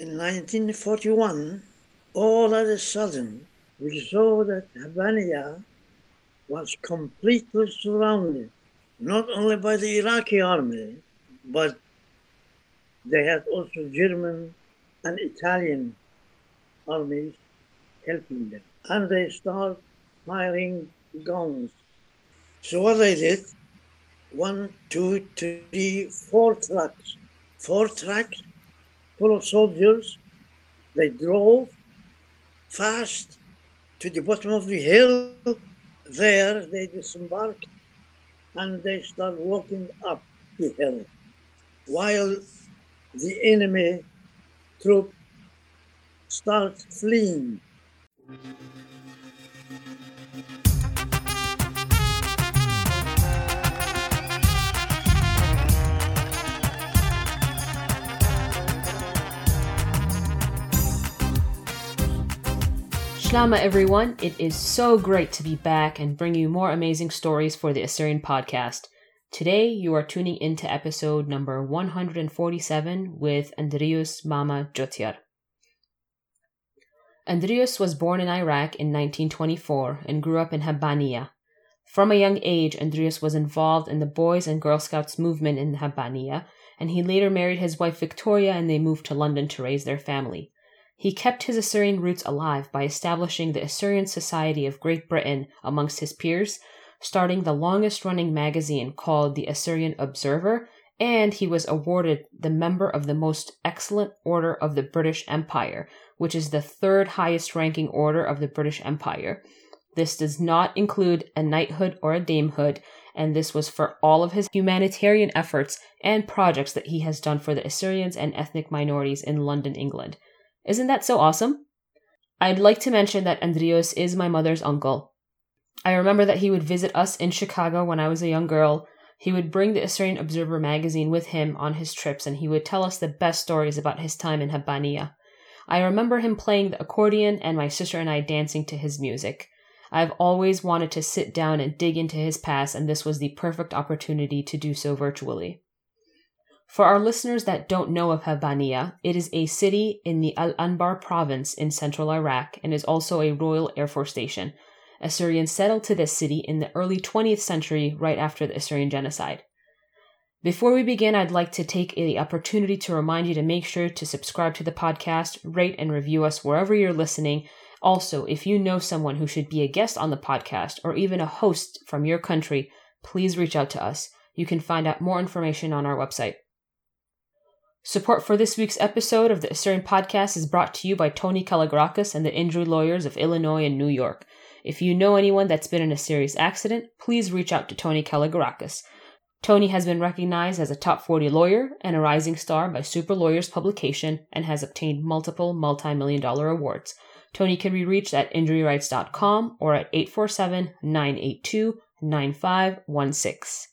in 1941, all of a sudden, we saw that Habbaniyah was completely surrounded, not only by the Iraqi army, but they had also German and Italian armies helping them. And they start firing guns. So what they did, one, two, three, four trucks, four trucks full of soldiers. They drove fast to the bottom of the hill. There they disembarked and they start walking up the hill while the enemy troop start fleeing. Shlama, everyone. It is so great to be back and bring you more amazing stories for the Assyrian podcast. Today, you are tuning into episode number 147 with Andrius Mama Jotyar. Andrius was born in Iraq in 1924 and grew up in Habbaniya. From a young age, Andrius was involved in the Boys and Girl Scouts movement in Habbaniya, and he later married his wife Victoria and they moved to London to raise their family. He kept his Assyrian roots alive by establishing the Assyrian Society of Great Britain amongst his peers, starting the longest running magazine called the Assyrian Observer, and he was awarded the member of the Most Excellent Order of the British Empire, which is the third highest ranking order of the British Empire. This does not include a knighthood or a damehood, and this was for all of his humanitarian efforts and projects that he has done for the Assyrians and ethnic minorities in London, England. Isn't that so awesome? I'd like to mention that Andrios is my mother's uncle. I remember that he would visit us in Chicago when I was a young girl. He would bring the Assyrian Observer magazine with him on his trips and he would tell us the best stories about his time in Habbaniya. I remember him playing the accordion and my sister and I dancing to his music. I've always wanted to sit down and dig into his past, and this was the perfect opportunity to do so virtually. For our listeners that don't know of Habbaniya, it is a city in the Al Anbar province in central Iraq and is also a Royal Air Force station. Assyrians settled to this city in the early 20th century, right after the Assyrian genocide. Before we begin, I'd like to take the opportunity to remind you to make sure to subscribe to the podcast, rate and review us wherever you're listening. Also, if you know someone who should be a guest on the podcast or even a host from your country, please reach out to us. You can find out more information on our website. Support for this week's episode of the Assyrian Podcast is brought to you by Tony Kalogerakis and the injury lawyers of Illinois and New York. If you know anyone that's been in a serious accident, please reach out to Tony Kalogerakis. Tony has been recognized as a top 40 lawyer and a rising star by Super Lawyers publication and has obtained multiple multi million dollar awards. Tony can be reached at injuryrights.com or at 847 982 9516.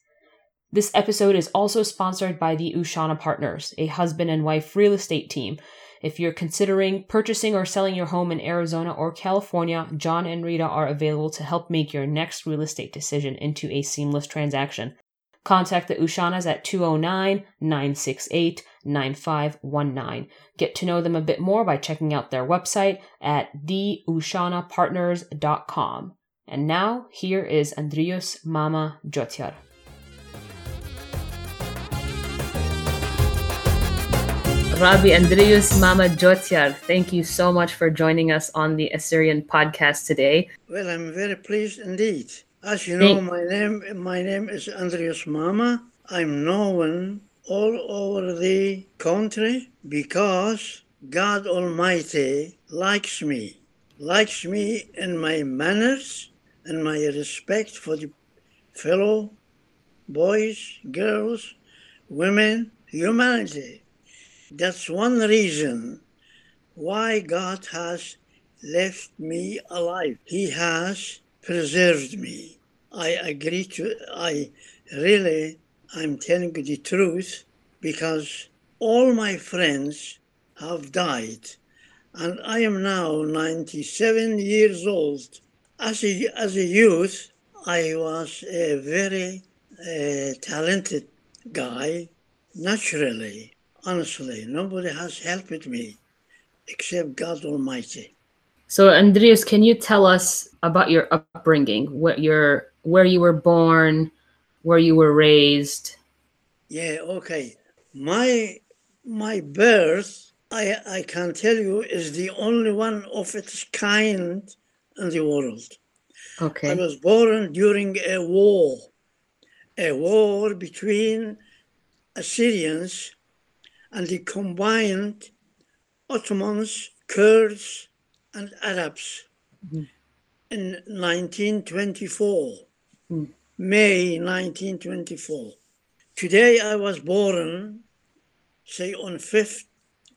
This episode is also sponsored by the Ushana Partners, a husband and wife real estate team. If you're considering purchasing or selling your home in Arizona or California, John and Rita are available to help make your next real estate decision into a seamless transaction. Contact the Ushanas at 209 968 9519. Get to know them a bit more by checking out their website at theushanapartners.com. And now, here is Andrius Mama Jotyar. Rabbi Andrius Mama Jotyar, thank you so much for joining us on the Assyrian podcast today. Well, I'm very pleased indeed. As you know, my name my name is Andrius Mama. I'm known all over the country because God Almighty likes me, likes me in my manners and my respect for the fellow boys, girls, women, humanity. That's one reason why God has left me alive. He has preserved me. I agree to, I really, I'm telling you the truth because all my friends have died and I am now 97 years old. As a, as a youth, I was a very uh, talented guy naturally honestly. Nobody has helped me. except God Almighty. So, Andreas, can you tell us about your upbringing? What your where you were born, where you were raised? Yeah, okay. My my birth, I I can tell you, is the only one of its kind in the world. Okay. I was born during a war, a war between Assyrians and the combined Ottomans, Kurds, and Arabs in 1924, Mm. May 1924. Today I was born, say, on 5th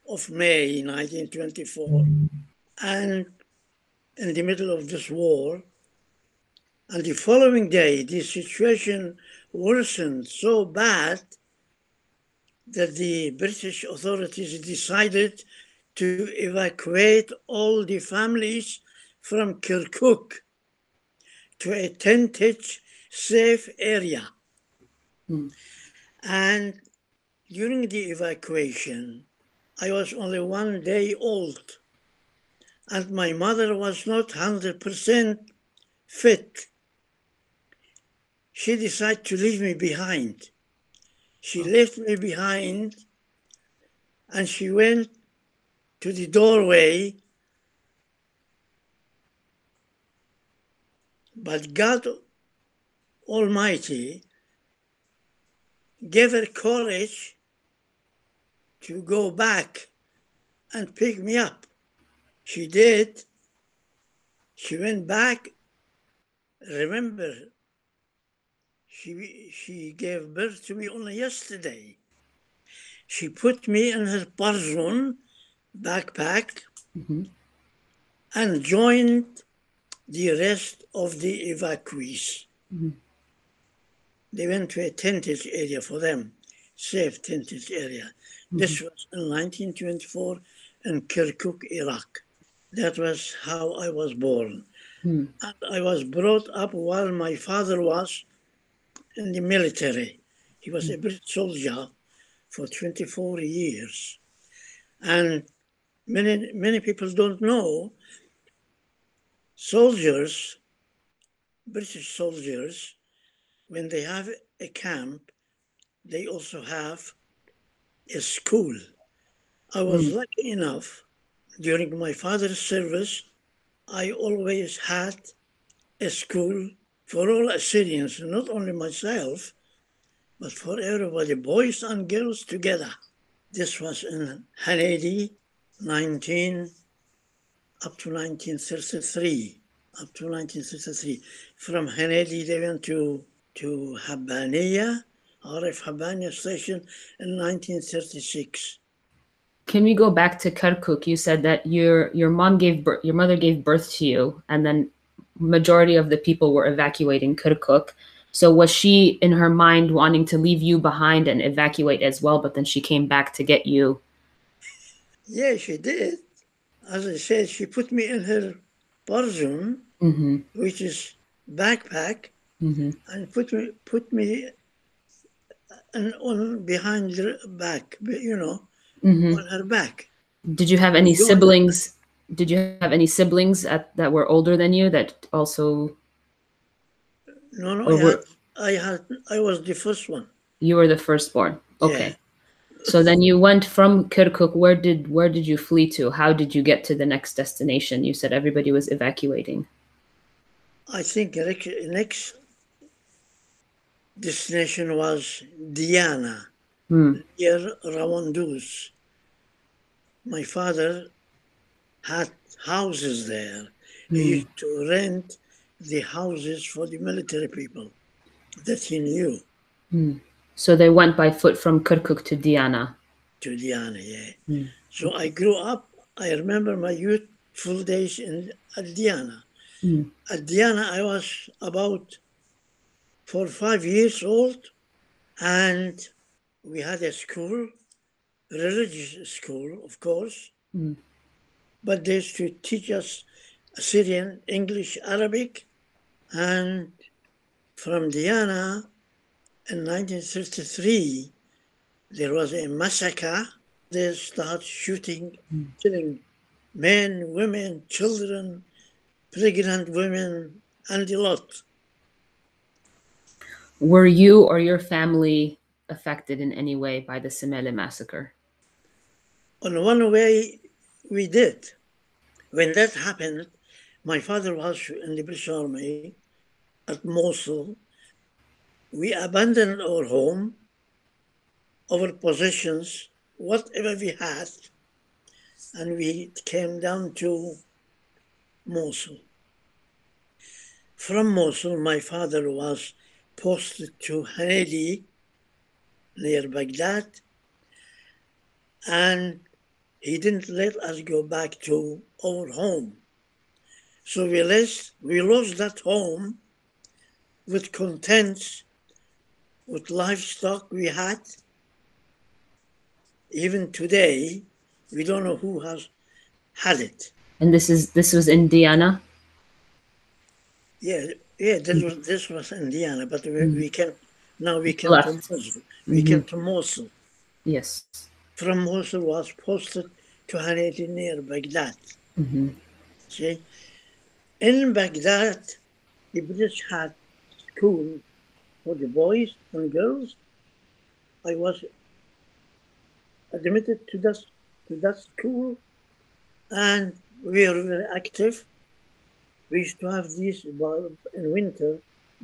of May 1924, and in the middle of this war. And the following day, the situation worsened so bad that the British authorities decided to evacuate all the families from Kirkuk to a tented, safe area. Hmm. And during the evacuation, I was only one day old, and my mother was not 100% fit. She decided to leave me behind. She left me behind and she went to the doorway. But God Almighty gave her courage to go back and pick me up. She did. She went back. Remember, she, she gave birth to me only yesterday. She put me in her barzun backpack Mhm. and joined the rest of the evacuees. Mhm. They went to a tented area for them, safe tented area. This was in 1924 in Kirkuk, Iraq. That was how I was born. Hmm. And I was brought up while my father was in the military. He was a mm-hmm. British soldier for 24 years. And many, many people don't know soldiers, British soldiers, when they have a camp, they also have a school. I was mm. lucky enough during my father's service, I always had a school for all Assyrians, not only myself, but for everybody, boys and girls together. This was in Hinaidi, 19, up to 1933, up to 1933. From Hinaidi, they went to, to Habaniya, RF Habaniya station in 1936. Can we go back to Kirkuk? You said that your your mom gave birth, your mother gave birth to you, and then majority of the people were evacuating Kirkuk. So was she in her mind wanting to leave you behind and evacuate as well? But then she came back to get you. Yeah, she did. As I said, she put me in her barzun, Mm-hmm. which is backpack, Mm-hmm. and put me put me and on behind her back, you know, Mm-hmm. on her back. Did you have any siblings? Did you have any siblings at, that were older than you that also No, no, I were- had, I had, I was the first one. you were the firstborn? Yeah. Okay. So then you went from Kirkuk. Where did where did you flee to? How did you get to the next destination? You said everybody was evacuating. I think the next, destination was Diana, Hmm. near Rawandus. My father had houses there. He Hmm. used to rent the houses for the military people that he knew So they went by foot from Kirkuk to Diana. to Diana, yeah. Hmm. So I grew up, I remember my youthful days in at Diana. Hmm. At Diana, I was about four or five years old, and we had a school, religious school, of course, Hmm. But they used to teach us Syrian, English, Arabic, and from Diana in 1933, there was a massacre. They start shooting, killing men, women, children, pregnant women, and a lot. Were you or your family affected in any way by the Simele massacre? On one way, we did. When that happened, my father was in the British Army at Mosul. We abandoned our home, our possessions, whatever we had, and we came down to Mosul. From Mosul, my father was posted to Hinaidi near Baghdad, and he didn't let us go back to our home. So we lost, we lost that home with contents, with livestock we had. Even today, we don't know who has had it. And this is this was Indiana. Yeah, yeah, this mm. was this was Indiana, but we, we mm. came now we can to Mosul. We came to Mosul. Yes. From Mosul was posted to Hinaidi near Baghdad. hmm See, in Baghdad, the British had school for the boys and girls. I was admitted to that to that school, and we were very active. We used to have these in winter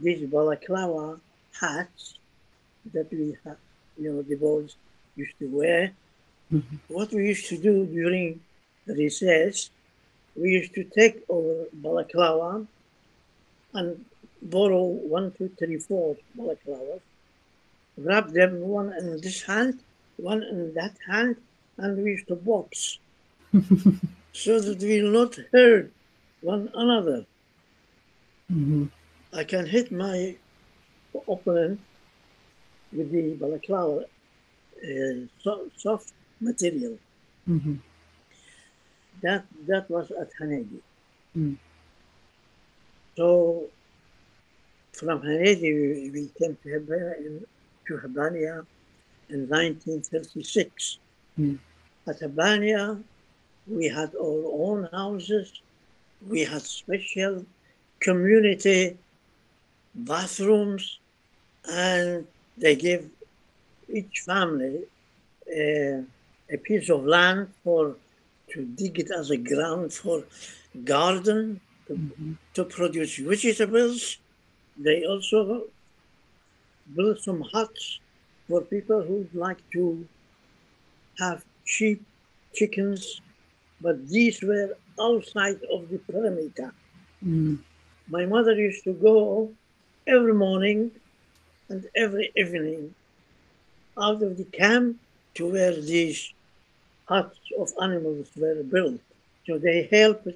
these balaclava hats that we had, you know, the boys used to wear. Mhm. What we used to do during the recess, we used to take our balaclava and borrow one, two, three, four balaclavas, wrap them one in this hand, one in that hand, and we used to box so that we will not hurt one another. hmm I can hit my opponent with the balaclava uh, soft material. hmm That that was at Hinaidi. Mm. So from Hinaidi we, we came to Habania in, to Habania in 1936. Mm. At Habania we had our own houses. We had special community bathrooms, and they gave each family uh, a piece of land for to dig it as a ground for garden to, hmm to produce vegetables. They also built some huts for people who'd like to have sheep, chickens, but these were outside of the perimeter. mm My mother used to go every morning and every evening out of the camp to where these huts of animals were built. So they helped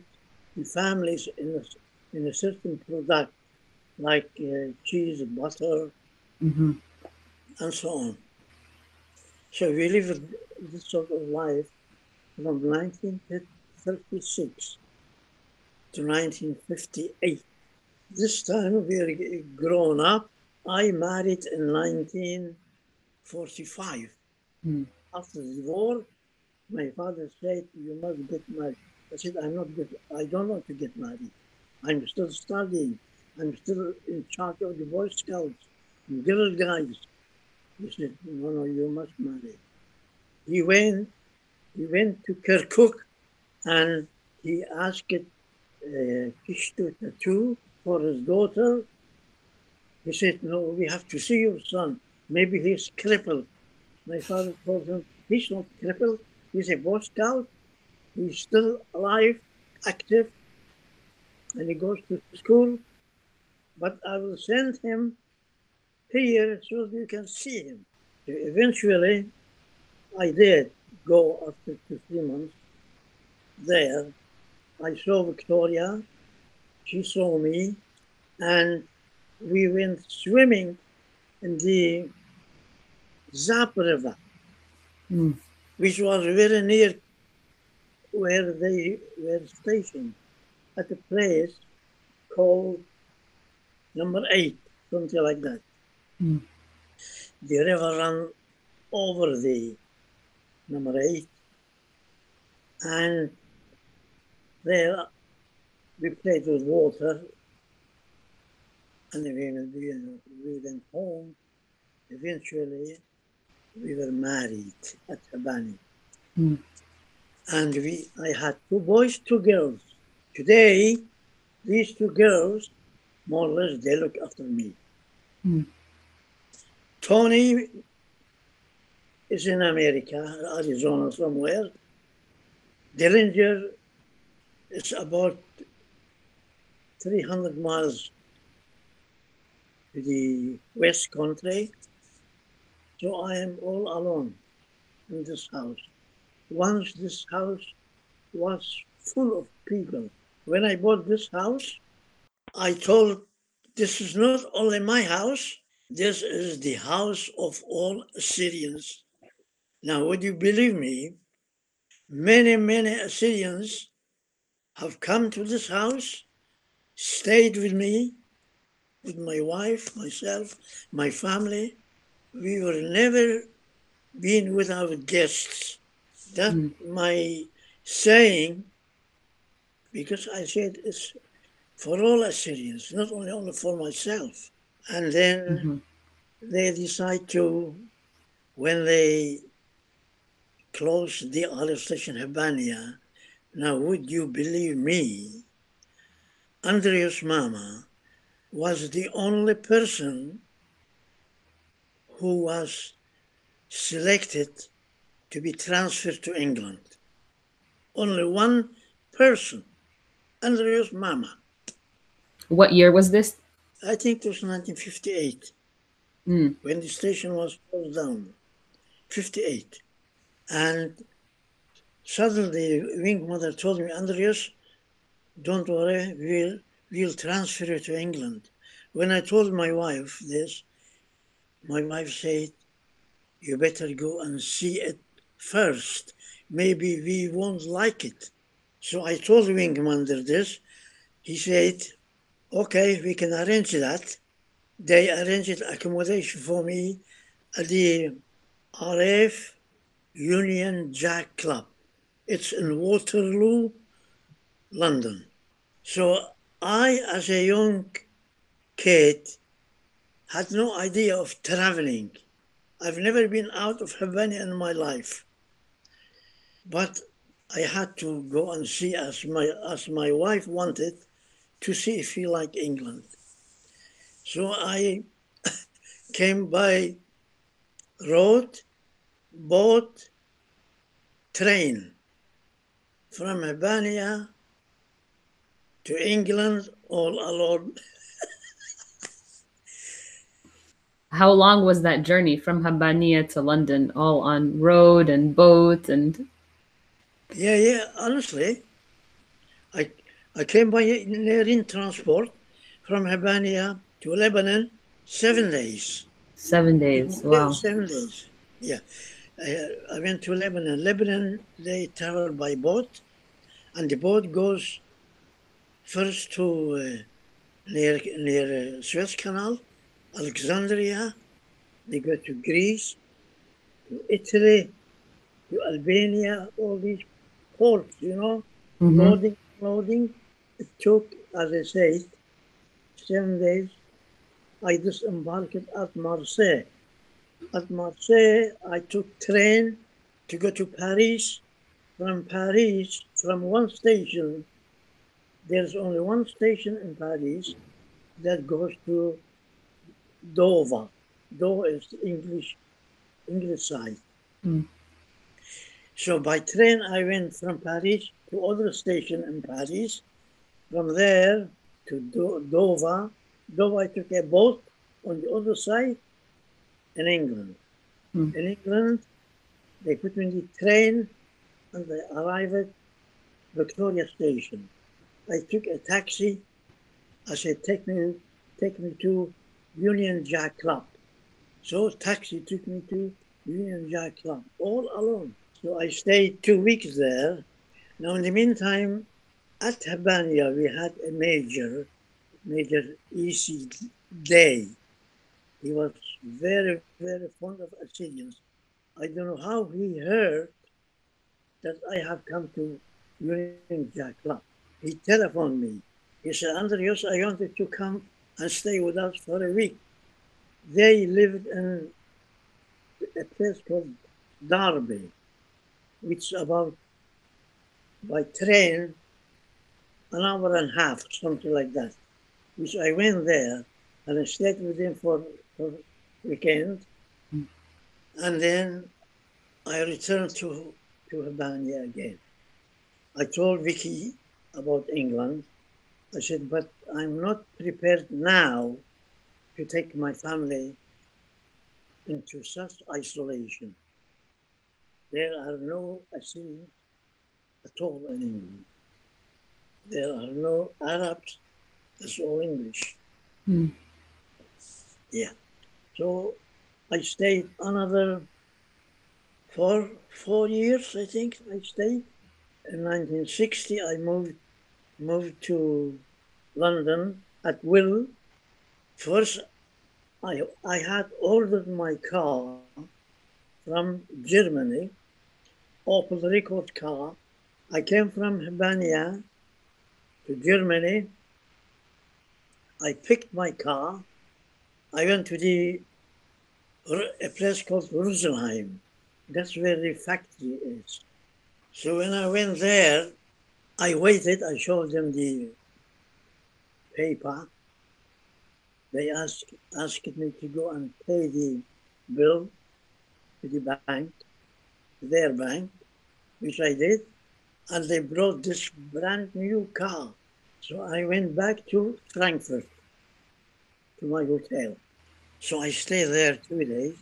the families in a, in a certain product like uh, cheese, butter, hmm and so on. So we lived this sort of life from 1936 to 1958. This time we are grown up. I married in 1945. Mm. After the war, my father said, "You must get married." I said, "I'm not get. I don't want to get married. I'm still studying. I'm still in charge of the Boy Scouts, Girl Guides." He said, "No, no, you must marry." He went. He went to Kirkuk, and he asked uh, Kishtu for his daughter. He said, "No, we have to see your son. Maybe he's crippled." My father told him, "He's not crippled. He's a Boy Scout. He's still alive, active, and he goes to school. But I will send him here so that you can see him." Eventually, I did go after two, three months there. I saw Victoria. She saw me, and we went swimming in the Zab River, Mm. Which was very near where they were stationed at a place called number eight, something like that. Mm. The river ran over the number eight, and there we played with water and we, we, we went home. Eventually, we were married at Habani. Mm. And we, I had two boys, two girls. Today, these two girls, more or less, they look after me. Mm. Tony is in America, Arizona somewhere. Dillinger is about 300 miles to the west country. So I am all alone in this house. Once this house was full of people. When I bought this house, I told this is not only my house, this is the house of all Assyrians. Now, would you believe me? Many, many Assyrians have come to this house, stayed with me, with my wife, myself, my family. We were never been without guests. That's mm. my saying, because I said it's for all Assyrians, not only, only for myself. And then mm-hmm. they decide to, when they closed the oil station Habania, now would you believe me, Andreas Mama was the only person who was selected to be transferred to England. Only one person, Andreas Mama. What year was this? I think it was 1958 mm. when the station was closed down. 58. And suddenly, Wing Mother told me, Andreas, don't worry, we'll we'll transfer you to England. When I told my wife this, my wife said, you better go and see it first. Maybe we won't like it. So I told Wing Commander this. He said, okay, we can arrange that. They arranged accommodation for me at the RAF Union Jack Club. It's in Waterloo, London. So I, as a young kid, had no idea of traveling. I've never been out of Habania in my life. But I had to go and see as my as my wife wanted to see if he liked England. So I came by road, boat, train from Habania to England all alone. How long was that journey from Habania to London, all on road and boat and? Yeah, yeah. Honestly, I I came by in transport from Habania to Lebanon, seven days. Seven days. Wow. Seven days. Yeah. I, I went to Lebanon. Lebanon, they travel by boat, and the boat goes first to uh, near near uh, Suez Canal, Alexandria. They go to Greece, to Italy, to Albania. All these ports, you know, mm-hmm. loading, loading. It took, as I said, seven days. I disembarked at Marseille. At Marseille, I took train to go to Paris. From Paris, from one station there's only one station in Paris that goes to Dover. Dover is the English English side. Mm. So by train, I went from Paris to other station in Paris. From there to Do- Dover. Dover, I took a boat on the other side in England. Mm. In England, they put me in the train and I arrived at Victoria Station. I took a taxi. I said, take me, take me to Union Jack Club. So taxi took me to Union Jack Club, all alone. So I stayed two weeks there. Now, in the meantime, at Habania, we had a major, Major E.C. Day. He was very, very fond of Assyrians. I don't know how he heard that I have come to Union Jack Club. he telephoned me. He said, Andreas, I wanted to come and stay with us for a week. They lived in a place called Derby, which about by train an hour and a half, something like that. Which I went there and I stayed with him for, for weekend. Mm. And then I returned to, to Habania again. I told Vicky about England. I said, but I'm not prepared now to take my family into such isolation. There are no Assyrians at all in England. There are no Arabs, it's all English. Mm. Yeah. So I stayed another four four years, I think I stayed. In 1960, I moved moved to London at will. First, I I had ordered my car from Germany, Opel Rekord car. I came from Hispania to Germany. I picked my car. I went to the a place called Rosenheim. That's where the factory is. So when I went there, I waited. I showed them the paper. They asked asked me to go and pay the bill to the bank, their bank, which I did. And they brought this brand new car. So I went back to Frankfurt, to my hotel. So I stayed there two days.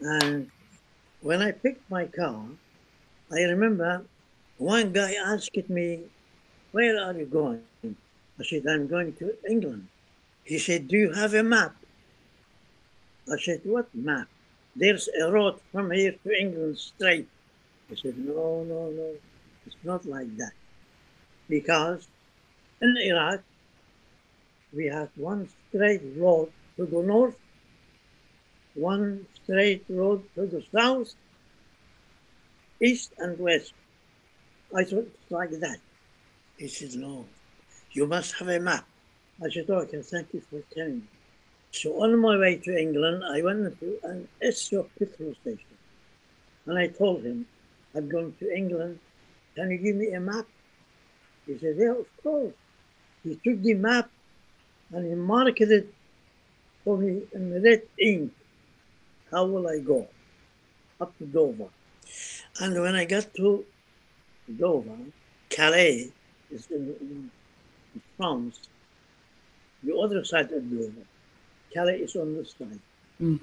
And when I picked my car, I remember one guy asked me, Where are you going? I said, I'm going to England. He said, Do you have a map? I said, What map? There's a road from here to England straight. I said, No, no, no. It's not like that. Because in Iraq, we have one straight road to the north, one straight road to the south, east and west. I thought it's like that. He said, no, you must have a map. I said, oh, okay, thank you for telling me. So on my way to England, I went to an Esso petrol station. And I told him, I'm going to England. Can you give me a map? He said, yeah, of course. He took the map and he marked it for me in red ink. How will I go? Up to Dover. And when I got to Dover, Calais is in, in France, the other side of Dover. Calais is on this side. Mm.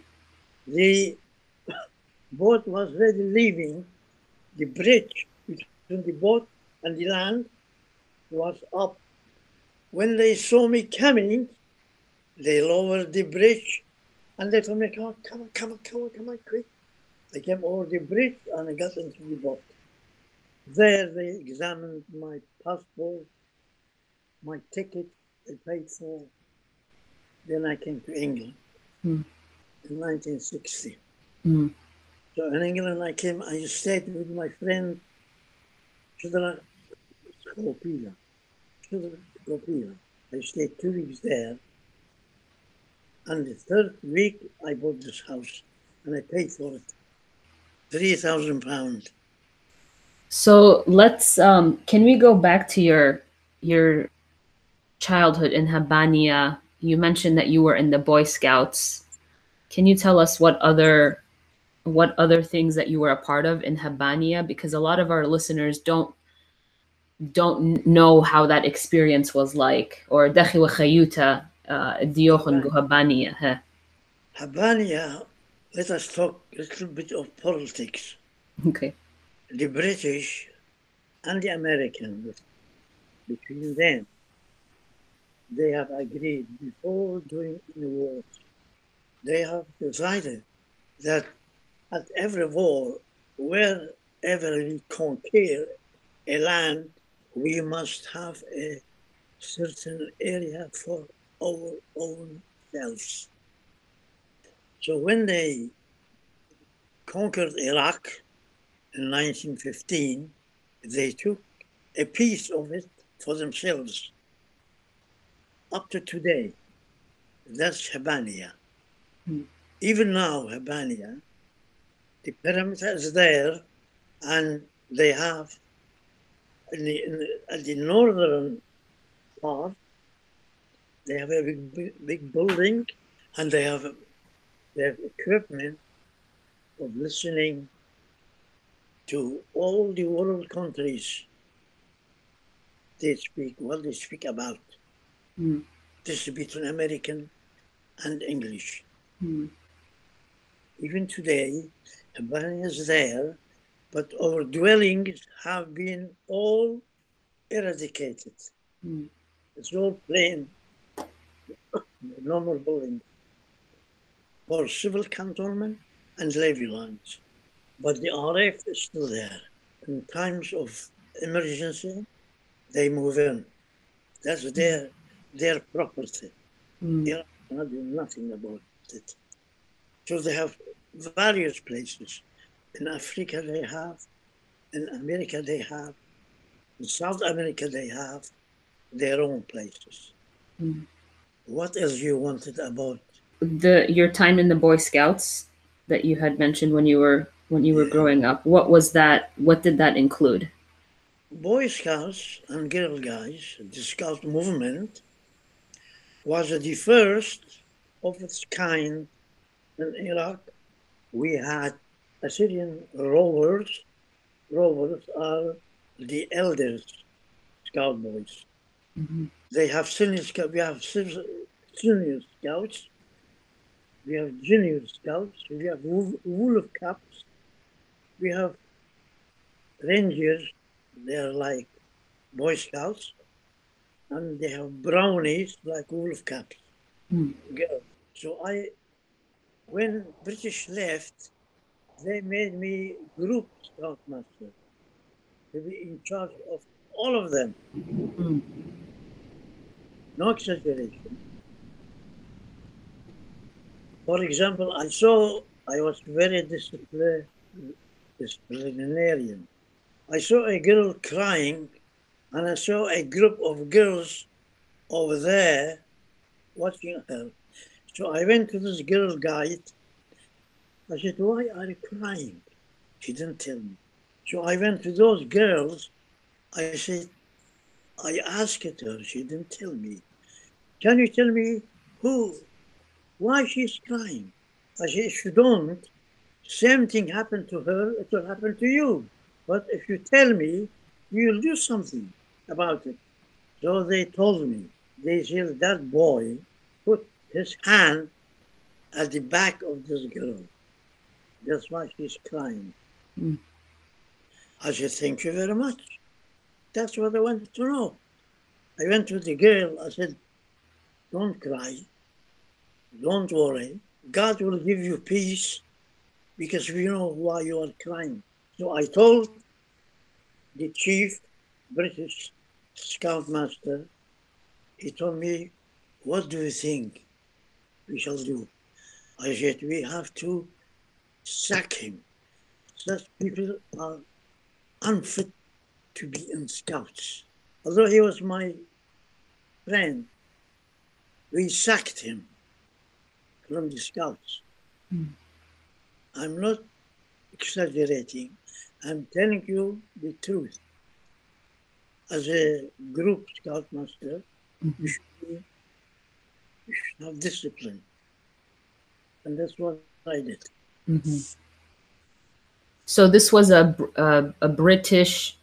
The boat was ready leaving. The bridge between the boat and the land was up. When they saw me coming, they lowered the bridge and they told me, come on, come on, come on, come on, come on, quick. I came over the bridge and I got into the boat. There they examined my passport, my ticket, they paid for. Then I came to England Hmm. in 1960. Mm. So in England I came, I stayed with my friend Shudra Skopila. Shudra Skopila. I stayed two weeks there. And the third week I bought this house and I paid for it. Three thousand pounds. So let's um, can we go back to your your childhood in Habania? You mentioned that you were in the Boy Scouts. Can you tell us what other what other things that you were a part of in Habania? Because a lot of our listeners don't don't know how that experience was like. Or Dachi wa Khayuta uh, Diochon Habania. Habania. Let us talk a little bit of politics. Okay. The British and the Americans, between them, they have agreed before doing any wars. They have decided that at every war, wherever we conquer a land, we must have a certain area for our own selves. So when they conquered Iraq in 1915, they took a piece of it for themselves up to today. That's Habania. Hmm. Even now, Habania, the perimeter is there, and they have in the, in the, at the northern part, they have a big, big, big building, and they have they have equipment of listening to all the world countries. They speak what they speak about. Mm. This is between American and English. Mm. Even today, Habana is there, but our dwellings have been all eradicated. Mm. It's all plain, normal buildings for civil cantonment and levy lines. But the RF is still there. In times of emergency, they move in. That's their their property. Mm. They cannot do nothing about it. So they have various places. In Africa they have, in America they have, in South America they have their own places. Mm. What else you wanted about The your time in the Boy Scouts that you had mentioned when you were when you were growing up. What was that? What did that include? Boy Scouts and Girl Guides, the Scout movement, was the first of its kind in Iraq. We had Assyrian rovers. Rovers are the elders, Scout boys. Mhm. They have senior scouts. We have senior scouts. We have junior scouts. We have wo- wolf caps. We have rangers. They're like Boy Scouts, and they have brownies like wolf caps. Mm. Girls. So I, when British left, they made me group scoutmaster to be in charge of all of them. Mm. No exaggeration. For example, I saw I was very disciplined, disciplinarian. I saw a girl crying, and I saw a group of girls over there watching her. So I went to this girl guide. I said, Why are you crying? She didn't tell me. So I went to those girls. I said, I asked her, she didn't tell me. Can you tell me who, why she's crying? I said, if you don't, same thing happened to her, it will happen to you. But if you tell me, you'll do something about it. So they told me, they said that boy put his hand at the back of this girl. That's why she's crying. Mm. I said, thank you very much. That's what I wanted to know. I went to the girl, I said, don't cry, don't worry. God will give you peace because we know why you are crying. So I told the chief British scoutmaster, he told me, what do you think we shall do? I said, we have to sack him. Such people are unfit to be in scouts. Although he was my friend, we sacked him from the scouts. Hmm. I'm not exaggerating. I'm telling you the truth. As a group scoutmaster, you should, be, you should have discipline. And that's what I did. Mhm. So this was a a, a British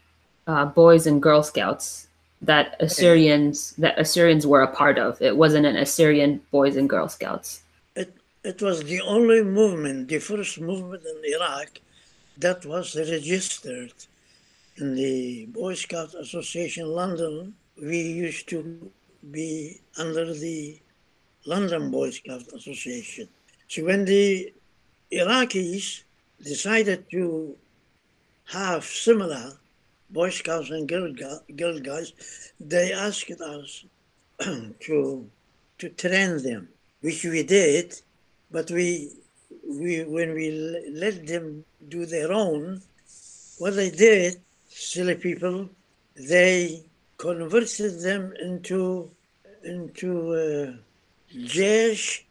uh, Boys and Girl Scouts that Assyrians that Assyrians were a part of. It wasn't an Assyrian Boys and Girl Scouts. It, was the only movement, the first movement in Iraq that was registered in the Boy Scout Association London. We used to be under the London Boy Scout Association. So when the Iraqis decided to have similar Boy Scouts and Girl, Girl Guides, they asked us to to train them, which we did, but we we when we let them do their own, what they did, silly people, they converted them into into uh, Jaish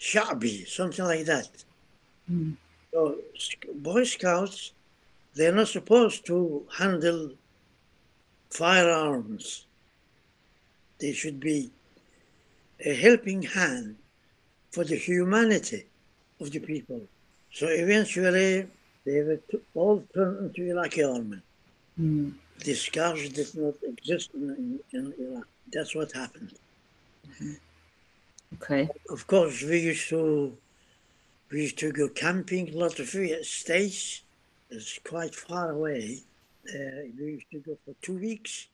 Shabi, something like that. Mm. So Boy Scouts, they're not supposed to handle firearms. They should be a helping hand for the humanity of the people. So eventually, they were all turned into Iraqi army. Mm. The Scouts did not exist in, in Iraq. That's what happened. Okay. Of course, we used to we used to go camping a lot of states. It's quite far away. Uh, we used to go for two weeks.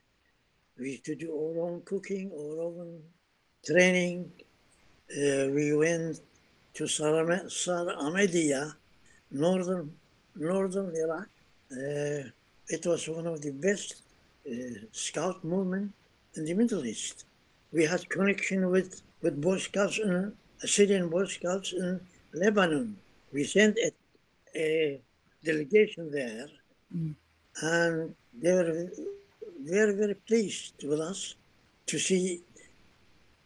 We used to do our own cooking, our own training. Uh, we went to Sar Ahmadiyya, northern northern Iraq. Uh, it was one of the best uh, scout movement in the Middle East. We had connection with, with Boy Scouts in Syrian Boy Scouts in Lebanon. We sent a, a delegation there, Mm. and they were very, very pleased with us to see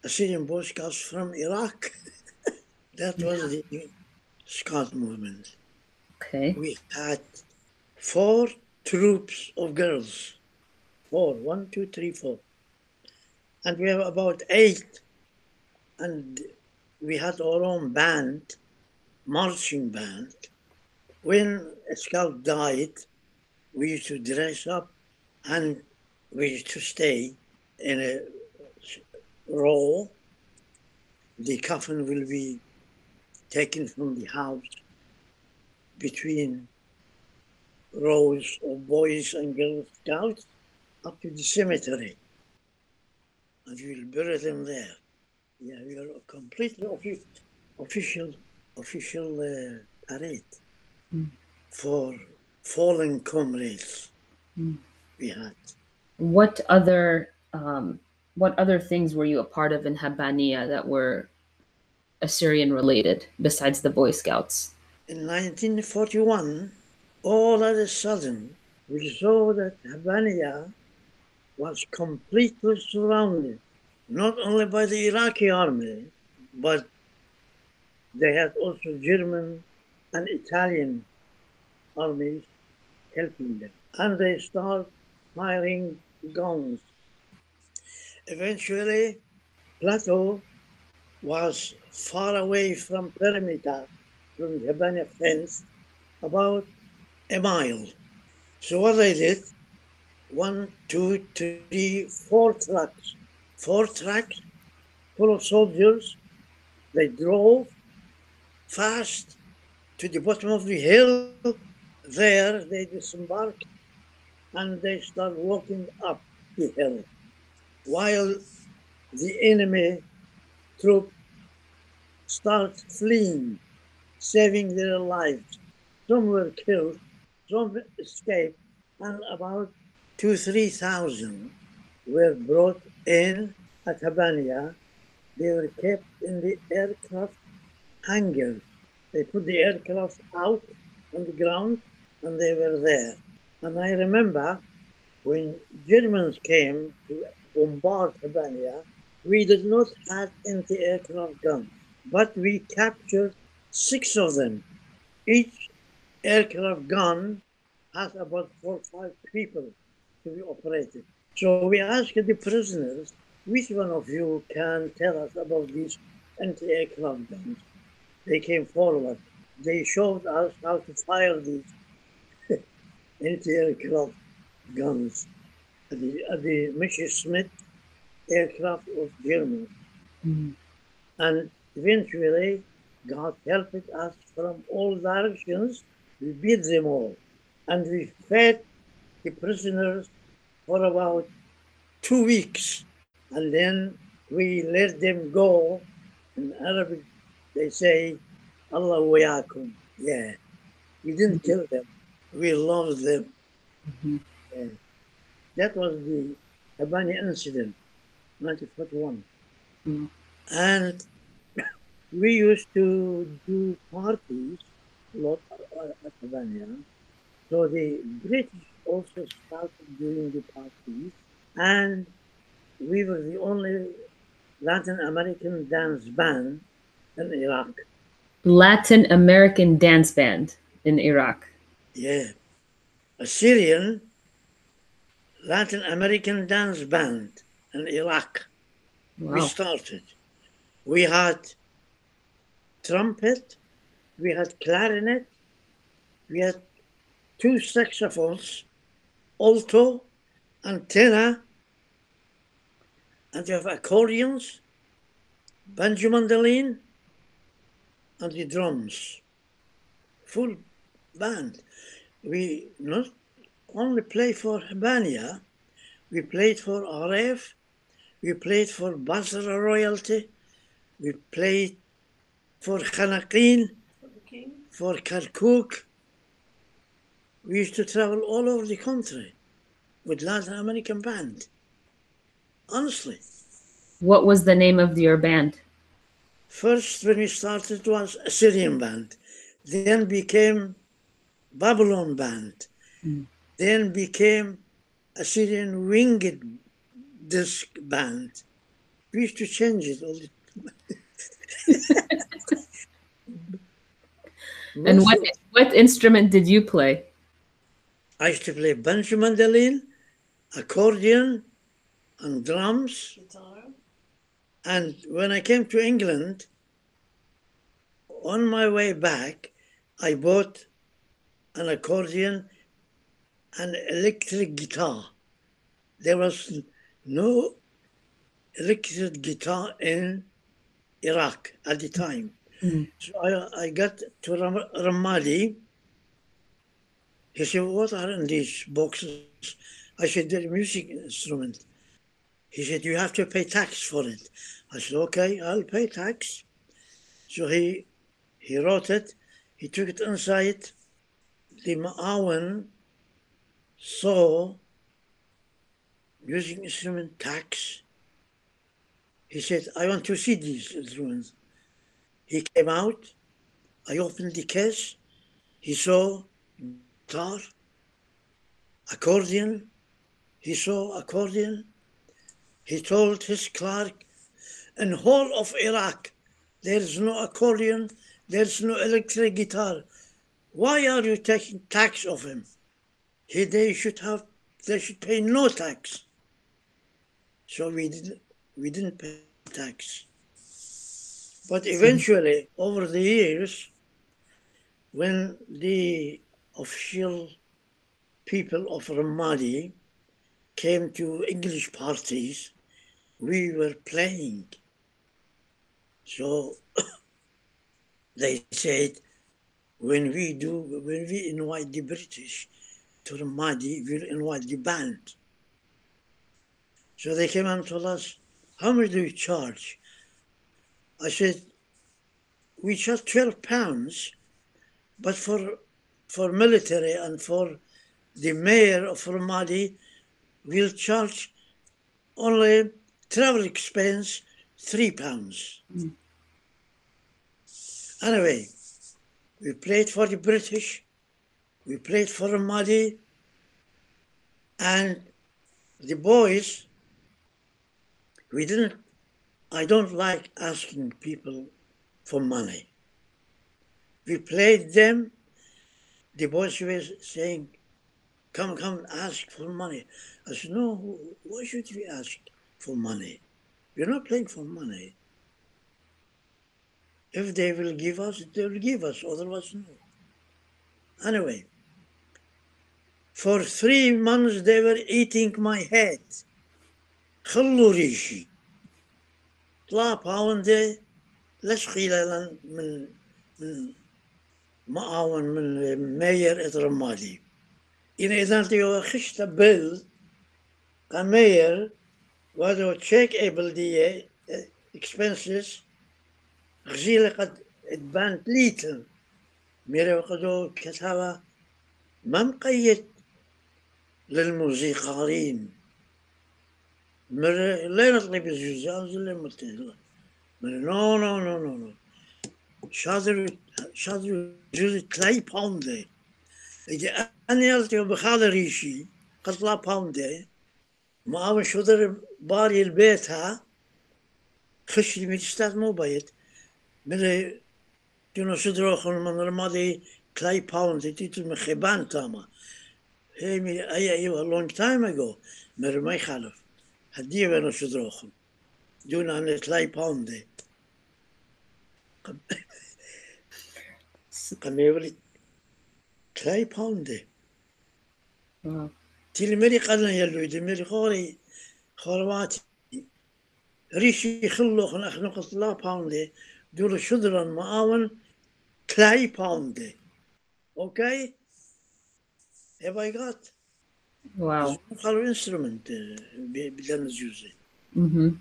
Assyrian Boy Scouts from Iraq. that was the Scout movement. Okay. We had four troops of girls. Four, one, two, three, four. And we have about eight. And we had our own band, marching band. When a scout died, we used to dress up and we used to stay in a row. The coffin will be taken from the house between rows of boys and girl scouts up to the cemetery. And we'll bury them there. Yeah, we are a completely offi- official official uh, parade Mm. for fallen comrades Mm. we had. What other um, what other things were you a part of in Habbaniya that were Assyrian related besides the Boy Scouts? In 1941, all of a sudden, we saw that Habbaniya was completely surrounded, not only by the Iraqi army, but they had also German and Italian armies helping them. And they start firing guns. Eventually, Plato was far away from perimeter, from the Habana fence, about a mile. So what they did, one, two, three, four trucks, four trucks full of soldiers. They drove fast to the bottom of the hill. There they disembarked and they start walking up the hill while the enemy troop start fleeing, saving their lives. Some were killed, some escaped, and about two, three thousand were brought in at Habbaniya. They were kept in the aircraft hangar. They put the aircraft out on the ground and they were there. And I remember when Germans came to bombard Habbaniya, we did not have anti-aircraft guns, but we captured six of them. Each aircraft gun has about four or five people to be operated. So we asked the prisoners, which one of you can tell us about these anti-aircraft guns? They came forward. They showed us how to fire these anti-aircraft guns. The, uh, the Messerschmitt aircraft of Germany. Mm. And eventually, God helped us from all directions. We beat them all. And we fed the prisoners for about two weeks. And then we let them go. In Arabic, they say, Allah wayakum. Yeah. We didn't kill them. We loved them. Mhm. Yeah. That was the Habani incident, 1941. Mm. And we used to do parties a lot at Habbaniya. So the British also started doing the parties. and we were the only Latin American dance band in Iraq. Latin American dance band in Iraq. Yeah. Assyrian Latin American dance band in Iraq. Wow. We started. We had trumpet, we had clarinet, we had two saxophones, alto, and tenor, and you have accordions, banjo mandolin, and the drums. Full band. We not only play for Habbaniya, we played for RF, we played for Basra royalty, we played for Khanaqin, for Kirkuk. We used to travel all over the country with Latin American band. Honestly. What was the name of your band? First, when we started, was a Syrian band. Then became Babylon band. Mm. Then became Assyrian winged disc band. We used to change it all the time. And what what instrument did you play? I used to play banjo mandolin, accordion, and drums. Guitar. And when I came to England, on my way back, I bought an accordion and electric guitar. There was no electric guitar in Iraq at the time. Mhm. So I, I got to Ram- Ramadi. He said, What are in these boxes? I said, They're music instrument. He said, You have to pay tax for it. I said, Okay, I'll pay tax. So he he wrote it, he took it inside. The Ma'awan saw music instrument tax. He said, I want to see these instruments. He came out. I opened the case. He saw guitar, accordion. He saw accordion. He told his clerk, in whole of Iraq, there is no accordion, there's no electric guitar. Why are you taking tax of him? He, they should have, they should pay no tax. So we didn't, we didn't pay tax. But hmm. eventually, over the years, when the official people of Ramadi came to English parties, we were playing. So they said, when we do, when we invite the British to Ramadi, we'll invite the band. So they came and told us, how much do you charge? I said, we charge 12 pounds, but for for military and for the mayor of Ramadi, we'll charge only travel expense three pounds. Hmm. Anyway, we played for the British, we played for Ramadi, and the boys, we didn't, I don't like asking people for money. We played them, the boys were saying, come, come, ask for money. I said, no, why should we ask for money? We're not playing for money. If they will give us, they will give us, otherwise no. Anyway, for three months they were eating my head. خلوا ريشي. طلع باوندي ليش خلال من من معاون من ماير ادرمالي إن إذا تيو خشت بيل كماير وهذا تشيك ايبل دي expenses. غزيلة قد ادبانت ليتل ميرا وقدو كتابة ما مقيد للموسيقارين. لا نطلب الزجاج للمتهلة نو نو نو نو نو. شادر شادر تلاي باوندة إذا أنا يلتي بخال ريشي قتلا باوندة ما هو شدر باري البيت ها. خشي مجستات مو بيت من جنو شدر أخر من الماضي تلاي باوندة تيتو مخيبان تاما a long time ago, Mer Mermei Chalaf, Hadir ben Dun Duna Netlai Ponde. Kamevri Tlai Ponde. Til meri kadın yerluydu, meri kori, Horvati. Rishi Khilloch Nachnu Qasla Ponde, Dula Shudran Ma'awan Tlai Ponde. Okay? Have I got Wow. قالوا انسترومنت بدل نزوزي hmm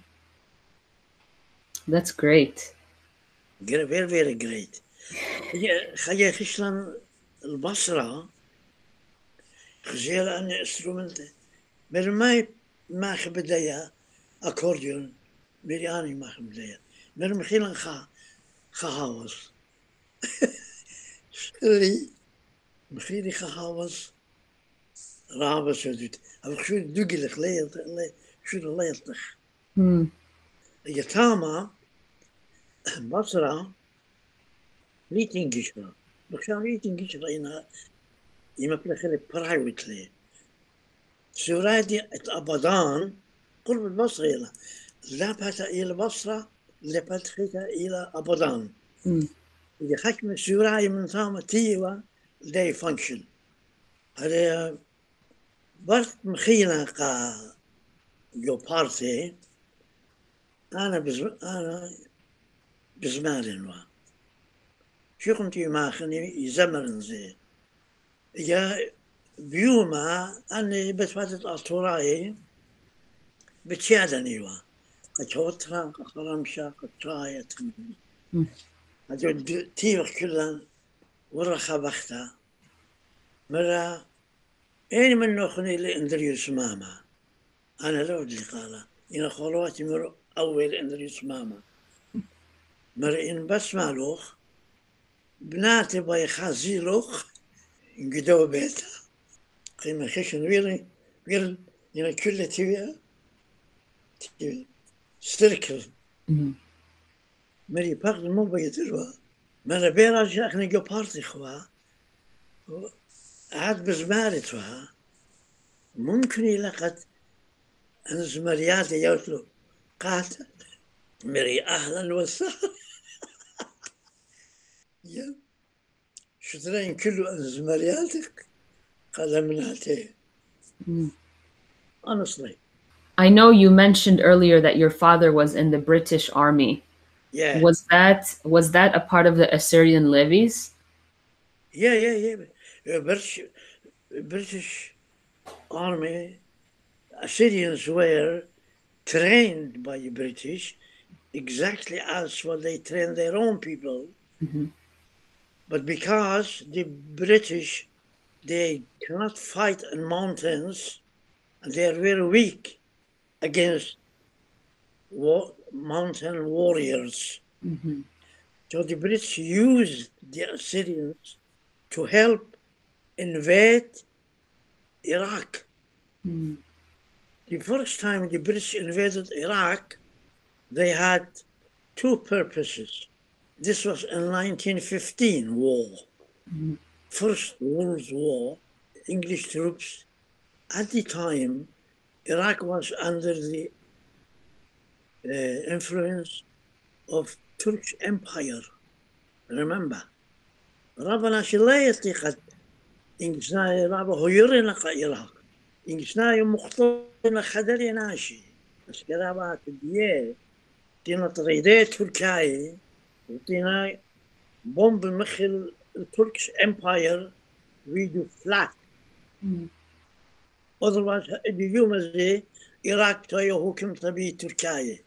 That's great. very very great. خلي خشلان البصرة خزيل أن انسترومنت مر ما ما خبدايا أكورديون ميري أني ما خبدايا مر مخيلان خا خهاوس لي مخيلي ramen zo doet. Heb ik zo'n dugelig leert, zo'n leertig. Je tama, Basra, niet in Gishra. Ik zou niet in Gishra in iemand plegen privately. سورادي أبضان قرب البصرة إلى لابت إلى البصرة لبتخت إلى أبضان إذا خشم سوراي من ثامة تيوا they function هذا بس مخيلة قا لو بارتي أنا بزم أنا بزمان وا شو كنت يوم آخرني يزمرن زي. يا بيوما أنا بس فاتت أطوراي بتشيادني وا قد هوتها قد خرمشا قد رايت هذول تيوخ كلها ورخة بختها مرة أين من نخني لإندريوس ماما أنا لو اللي قال إن خلواتي مر أول إندريوس ماما مر إن بس مالوخ بناتي باي خازي لوخ انقدوا بيتا. قيمة خشن ويري ويري إن كل تيويا تيوي ستركل. مري باقد مو بيدروا مرة بيرا جاكني جو بارتي خوا. عاد بزماري توا ممكن يلقت أن زمرياتي يوتلو قاتل مري أهلا وسهلا يا شترين كله أن زمرياتك قدمناتي Hmm. honestly I know you mentioned earlier that your father was in the British Army. yeah Was that was that a part of the Assyrian levies? Yeah, yeah, yeah. Uh, British, British Army, Assyrians were trained by the British exactly as what they train their own people. Mhm. But because the British, they cannot fight in mountains, and they are very weak against wa- mountain warriors. Mhm. So the British used the Assyrians to help invade Iraq. Hmm. The first time the British invaded Iraq, they had two purposes. This was in 1915 war, Mhm. First World War. English troops at the time, Iraq was under the uh, influence of Turkish Empire. Remember, ربنا شلا يطيقت إنجزنا بابا هيرنا قائرها إنجزنا يمخطنا خدري ناشي بس كذا بقى تديه تينا تريدات تركيا وتينا بومب مخل التركش امباير فيديو فلات Otherwise, the Iraq toya hukum tabi Türkiye.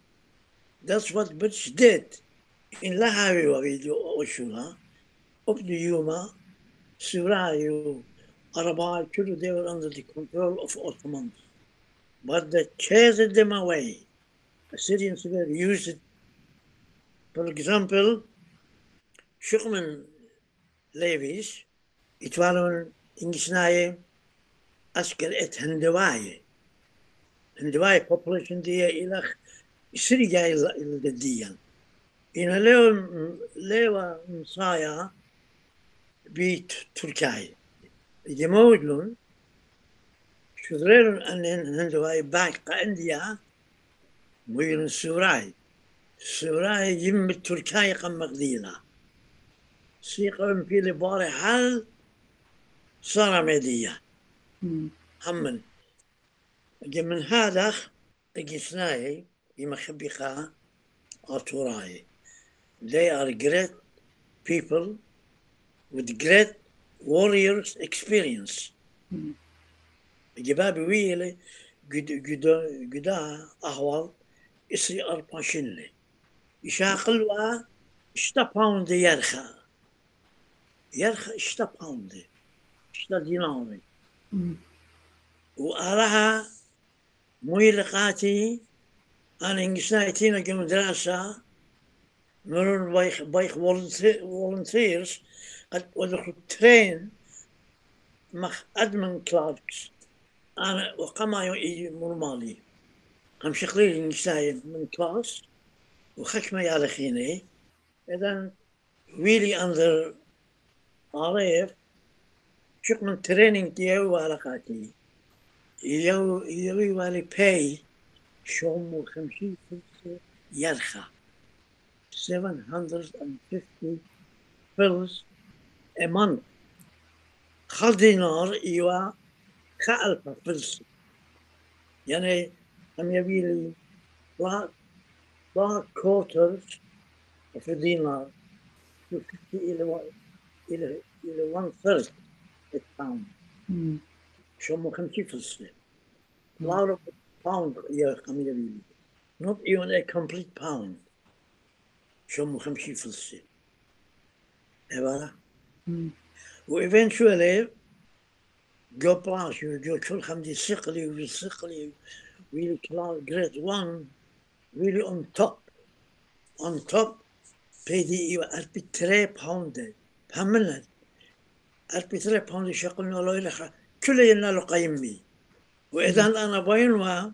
That's what British did. In Lahavi var idi o şuna. Op Yuma Surayu, Arabai, Kuru, they were under the control of Ottomans. But they chased them away. Assyrians were used, for example, Shukman levies, it waren in Gisnaye asker et hendewaye. عندما population دي إلى سري جاي الجديا إن لو لو بيت بتركيا يمولون شدريرون أن هندو هاي باقة أنديا ويلون سوراي سوراي يم تركيا قم مقدينا سيقم في لباري حال صار مدية همن أجي من هذا أجي سناي يما خبيخا أتوراي. They are great people. With great warriors experience. جبابي ويلي قدا قدا أهوال إسي أرباشنلي يشاقل وا اشتا باوند يرخى. يرخى اشتا باوند اشتا ديناري وأراها مويلقاتي أنا إنجسنايتينا كم دراسة مرور بايخ بايخ volunteers قد was ترين مخ أدمن mag أنا وقما يجي مرمالي هم شقلي نشاي من كلاس وخشمة يا لخيني. إذن ويلي أنظر عارف شق من ترينين كيهو وعلاقاتي. يو يوي والي باي شوم وخمسين يرخى. 750 فلس a month. Khadinor iwa kha'al papilsi. Yani هم يبي لي black black quarters في دينار to 50 إلى إلى إلى 1 third الباوند شو مو 50 فلسطين لا pound يا هم يبي لي not even a complete pound شو مو 50 فلسطين عبارة وايفينشولي جو بلاش جو كل خمدي يسقلي ويسقلي ويلي كلاس جريد 1 ويلي اون توب اون توب بيدي ايوا اربي تري باوند بهملنا اربي تري باوند شقلنا لو إلى كل ينا لو قيمي. واذا أنا باين و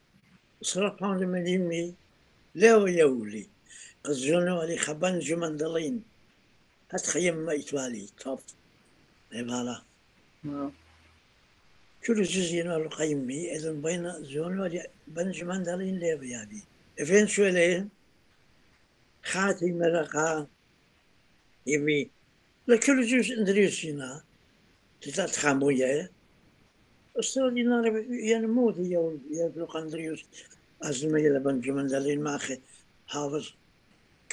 صرا باوند من يمي لا يولي. قزونو علي خبان جمندلين. حتى خيم ما يتوالي. طب عبارة. كل جزء القيمي إذن بين زون ودي بين جمان دارين لي بيابي إفين شو لين خاتي مرقا يمي لكل جزء ندريسينا تتات خاموية. أستاذ يعني مودي يوم يبلغ أندريوس أزمي لبن جمان دارين ماخي أخي. حافظ.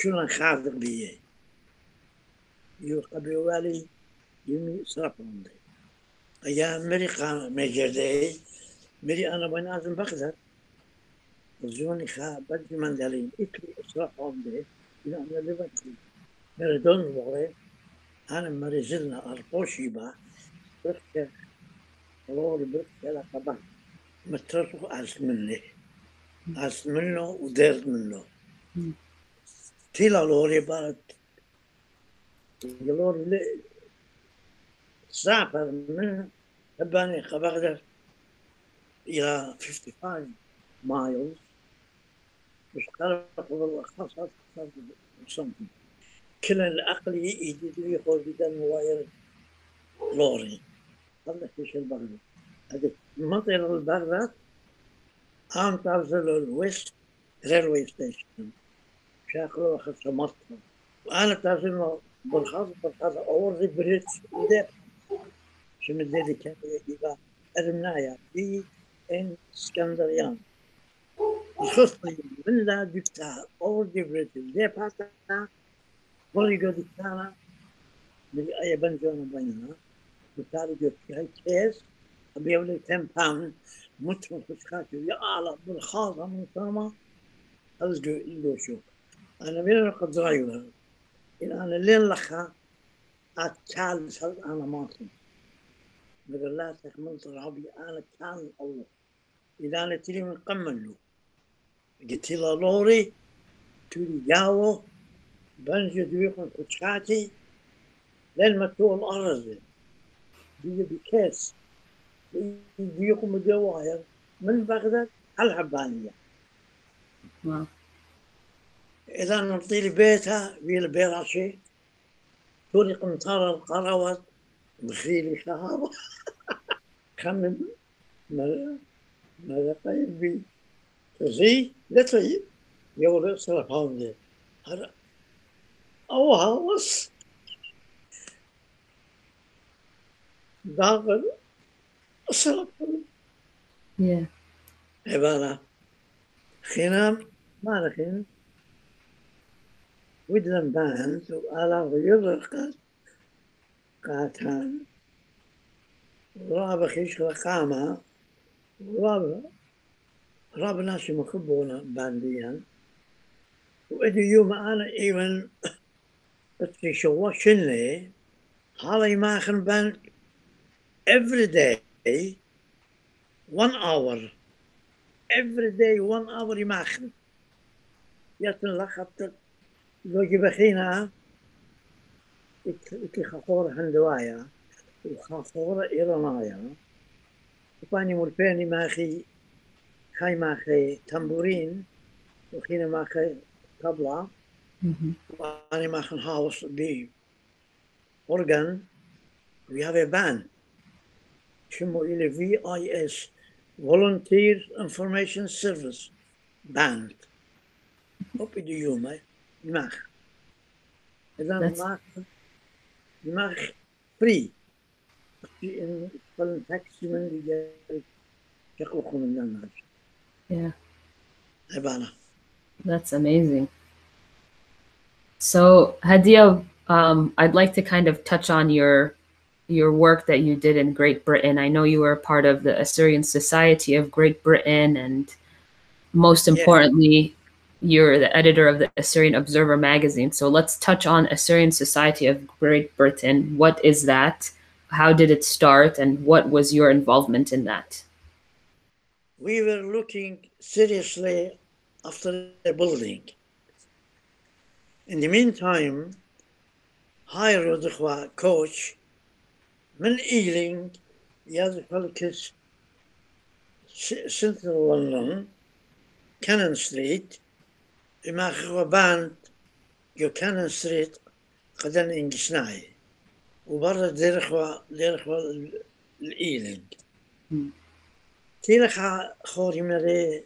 كلن خاطر بيه. يقبل والي يمي صرفهم أيام مري قام مجردي مري أنا بين أزم بقدر زوني خا بدي من دلين إكلي صرفهم ده إلى أن لبنتي مردون وغير أنا مري زلنا أربوشي با بركة لور بركة طبعا مترفق أس مني أس منه ودرت منه تيلا لوري بارت يقولون لي سافر من البانيقة بغداد إلى 55 مايلز مشترك بالخاصة سنتي كلا العقل يجد لي خوجدا واير لوري. هذا في البغداد هذا مطر البغداد عام تعزل الويست ريلوي ستيشن شاكلو اخذت مطر وأنا تعزل بالخاص بالخاص أول ذي بريت ودير شو من ذي كان يبقى أرمنايا في إن اسكندريان الخصني من لا دكتا أول ذي بريت ذي باتا ولي قد كان من أي بنجون بيننا بالتالي قلت هاي كيس أبي أولي 10 باوند متر خشخاتي يا أعلى بالخاصة من سما أزقو إلو شوف أنا بين القدرايوه الان لين لخا كان صرت أنا ماكي بقول لا تحمل ترابي أنا كان الأول إذا أنا تري من قمن له قلت له لوري تري جاوه. بنجد ويقن كتشاتي لين ما تو الأرض. بيجي بكاس بيجي يقوم بجواهر. من بغداد؟ على العبانيه إذا نطي بيتها في البراشي. تولي قنطار القروات بخيل شهر خمم ماذا ماذا قايل بي؟ زي لا طيب يولي صرف هاوندي هذا أو هاوس داخل صرف عبارة. خينام ما خنام باند وعلى غير قات قاتان رابع خيش قامة رابع رابع ناس مخبونا بانديا وإدي يوم أنا إيمن اتكي شوا شنلي هالي ماخن باند every day one hour every day one hour يماخن يتن لخبت لوجي بخينا إكي خطورة هندوايا وخطورة إيرانايا وفاني ملفيني ماخي خاي ماخي تمبورين وخينا ماخي طبلة Mhm. وأنا ماخن هاوس بي organ we have a band شمو إلي VIS Volunteer Information Service Band op in de jongen je mag en dan That's- mag je mag free als je in van een taxi من die يقلقوا من الناس yeah عبارة That's amazing. So, Hadia, um, I'd like to kind of touch on your your work that you did in Great Britain. I know you were a part of the Assyrian Society of Great Britain, and most Yeah. importantly, you're the editor of the Assyrian Observer magazine. So, let's touch on Assyrian Society of Great Britain. What is that? How did it start, and what was your involvement in that? we were looking seriously after a building. In the meantime, hired the coach من Ealing يدخل كس Central London Cannon Street ما هو باند جو Cannon Street قدن إنجسناي وبرا ديرخوا ديرخوا الإيلينج مم. تيلخا خوري مري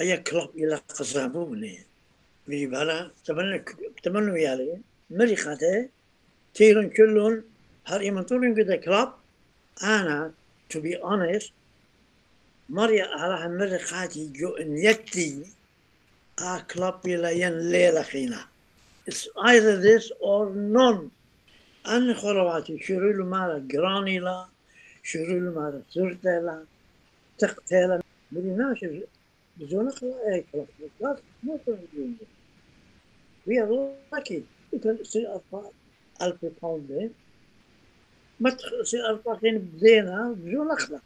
أي كلوب إلى قصابوني في برا تمنى تمنى يالي مري خاته تيرن كلون هر يمنطورن قد كلوب أنا to be honest مري على مري خاتي جو نيتي a klapilayen lelachina. It's either this or none. אני יכול אמרתי, שירו לומר גרנילה, שירו לומר צורטלה, תחתלה, מדינה שזו אנחנו אקרפים. We are lucky. You can see אלפי פאונדים. سيرتقين بدينا بجو لخلة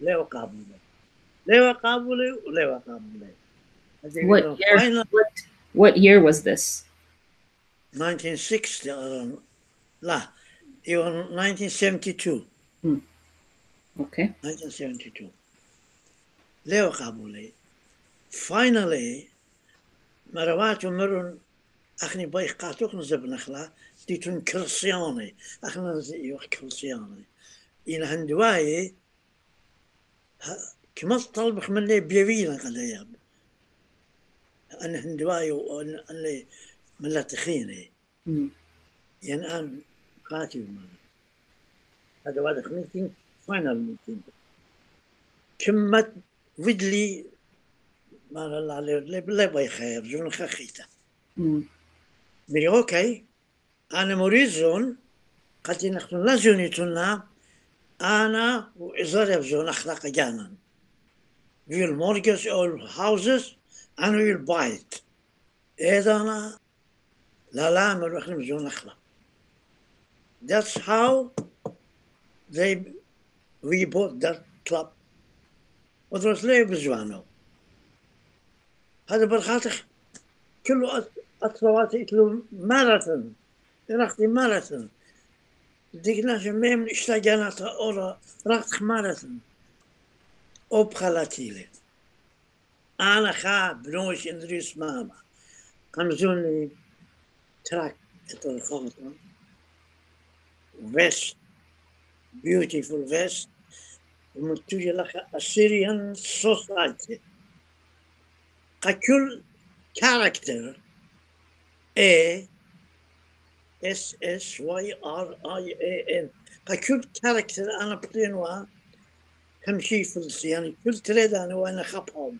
لا يقابل لا يقابل لا يقابل What year? What, what year was this? 1960 أظن لا even 1972 Okay. 1972 ليه قابولي finally مروات ومرون اخني بايخ قاتوك نزب نخلا ديتون كرسياني اخنا نزي وقت كرسياني إن هندواي ها- كما طلبك من لي بيوينا قد ياب أنا هندواي وأن أن وأنا ملا تخيني يعني ينام قاتل ما هذا واحد خمسين فاينل ممكن كمت ودلي ما الله عليه لا باي خير جون خخيته مي أوكي أنا موريزون قد قالت لي نحن لا زونيتنا أنا وإزارة زون أخلاق جانا في المورجز أو الهاوزز أنا ويل بايت إيدانا لا لا من وخلم زون أخلا That's how they we bought that club. وترس ليه بزوانو؟ هذا برخاتخ كله أطلوات يتلو ماراثون. رختي ماراثون. ديك ناس ميم اشتاقنا أورا رختخ ماراثون. أوبخالاتيلت Ana ga broers in rust mama. Kan zo'n trak het er gaat. West. Beautiful West. We moeten je lachen Assyrian society. Kakul character. A S S Y R I A N. كل كاركتر أنا بطينوها تمشي فلسي يعني كل تريد أنا وأنا خبهم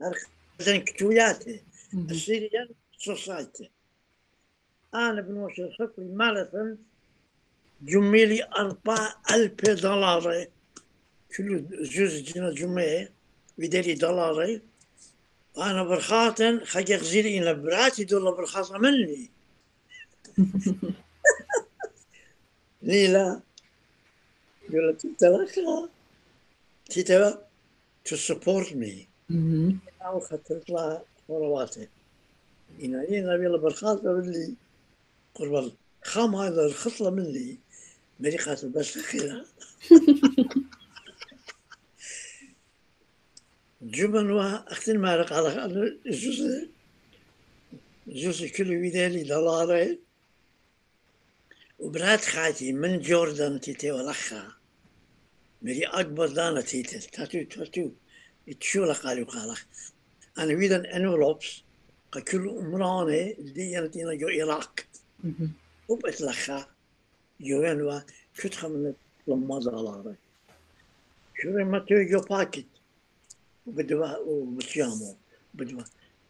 هذا كتوياتي Assyrian society أنا بنوش الخطوي ماراثون جميلي أربع ألف دولار. كل جزء جنا جمعة بدري دولار. أنا برخاتن خجي غزيري إن براتي دولار برخاطة مني. ليلى يقول لك تتلقى تتبع to support me. خطرت لها خرواتي إن إنا بيلا برخاطة مني قرب خام هذا الخطلة مني. مريقات بس خيرها. جبن واختن مارق على جزء جزء كل ويدالي دلاري. وبرات خاتي من جوردن تيتي ولخا. مري أكبر دانا تيتي. تاتو تاتو. تشولا على بخالق أنا ويدا أن كل أمرانة اللي أنا جو إيراق. وبقت لخا يوين وا كتخة من لما دولارة شو ما تيجي باكت وبدوا ومتيامو بدوا.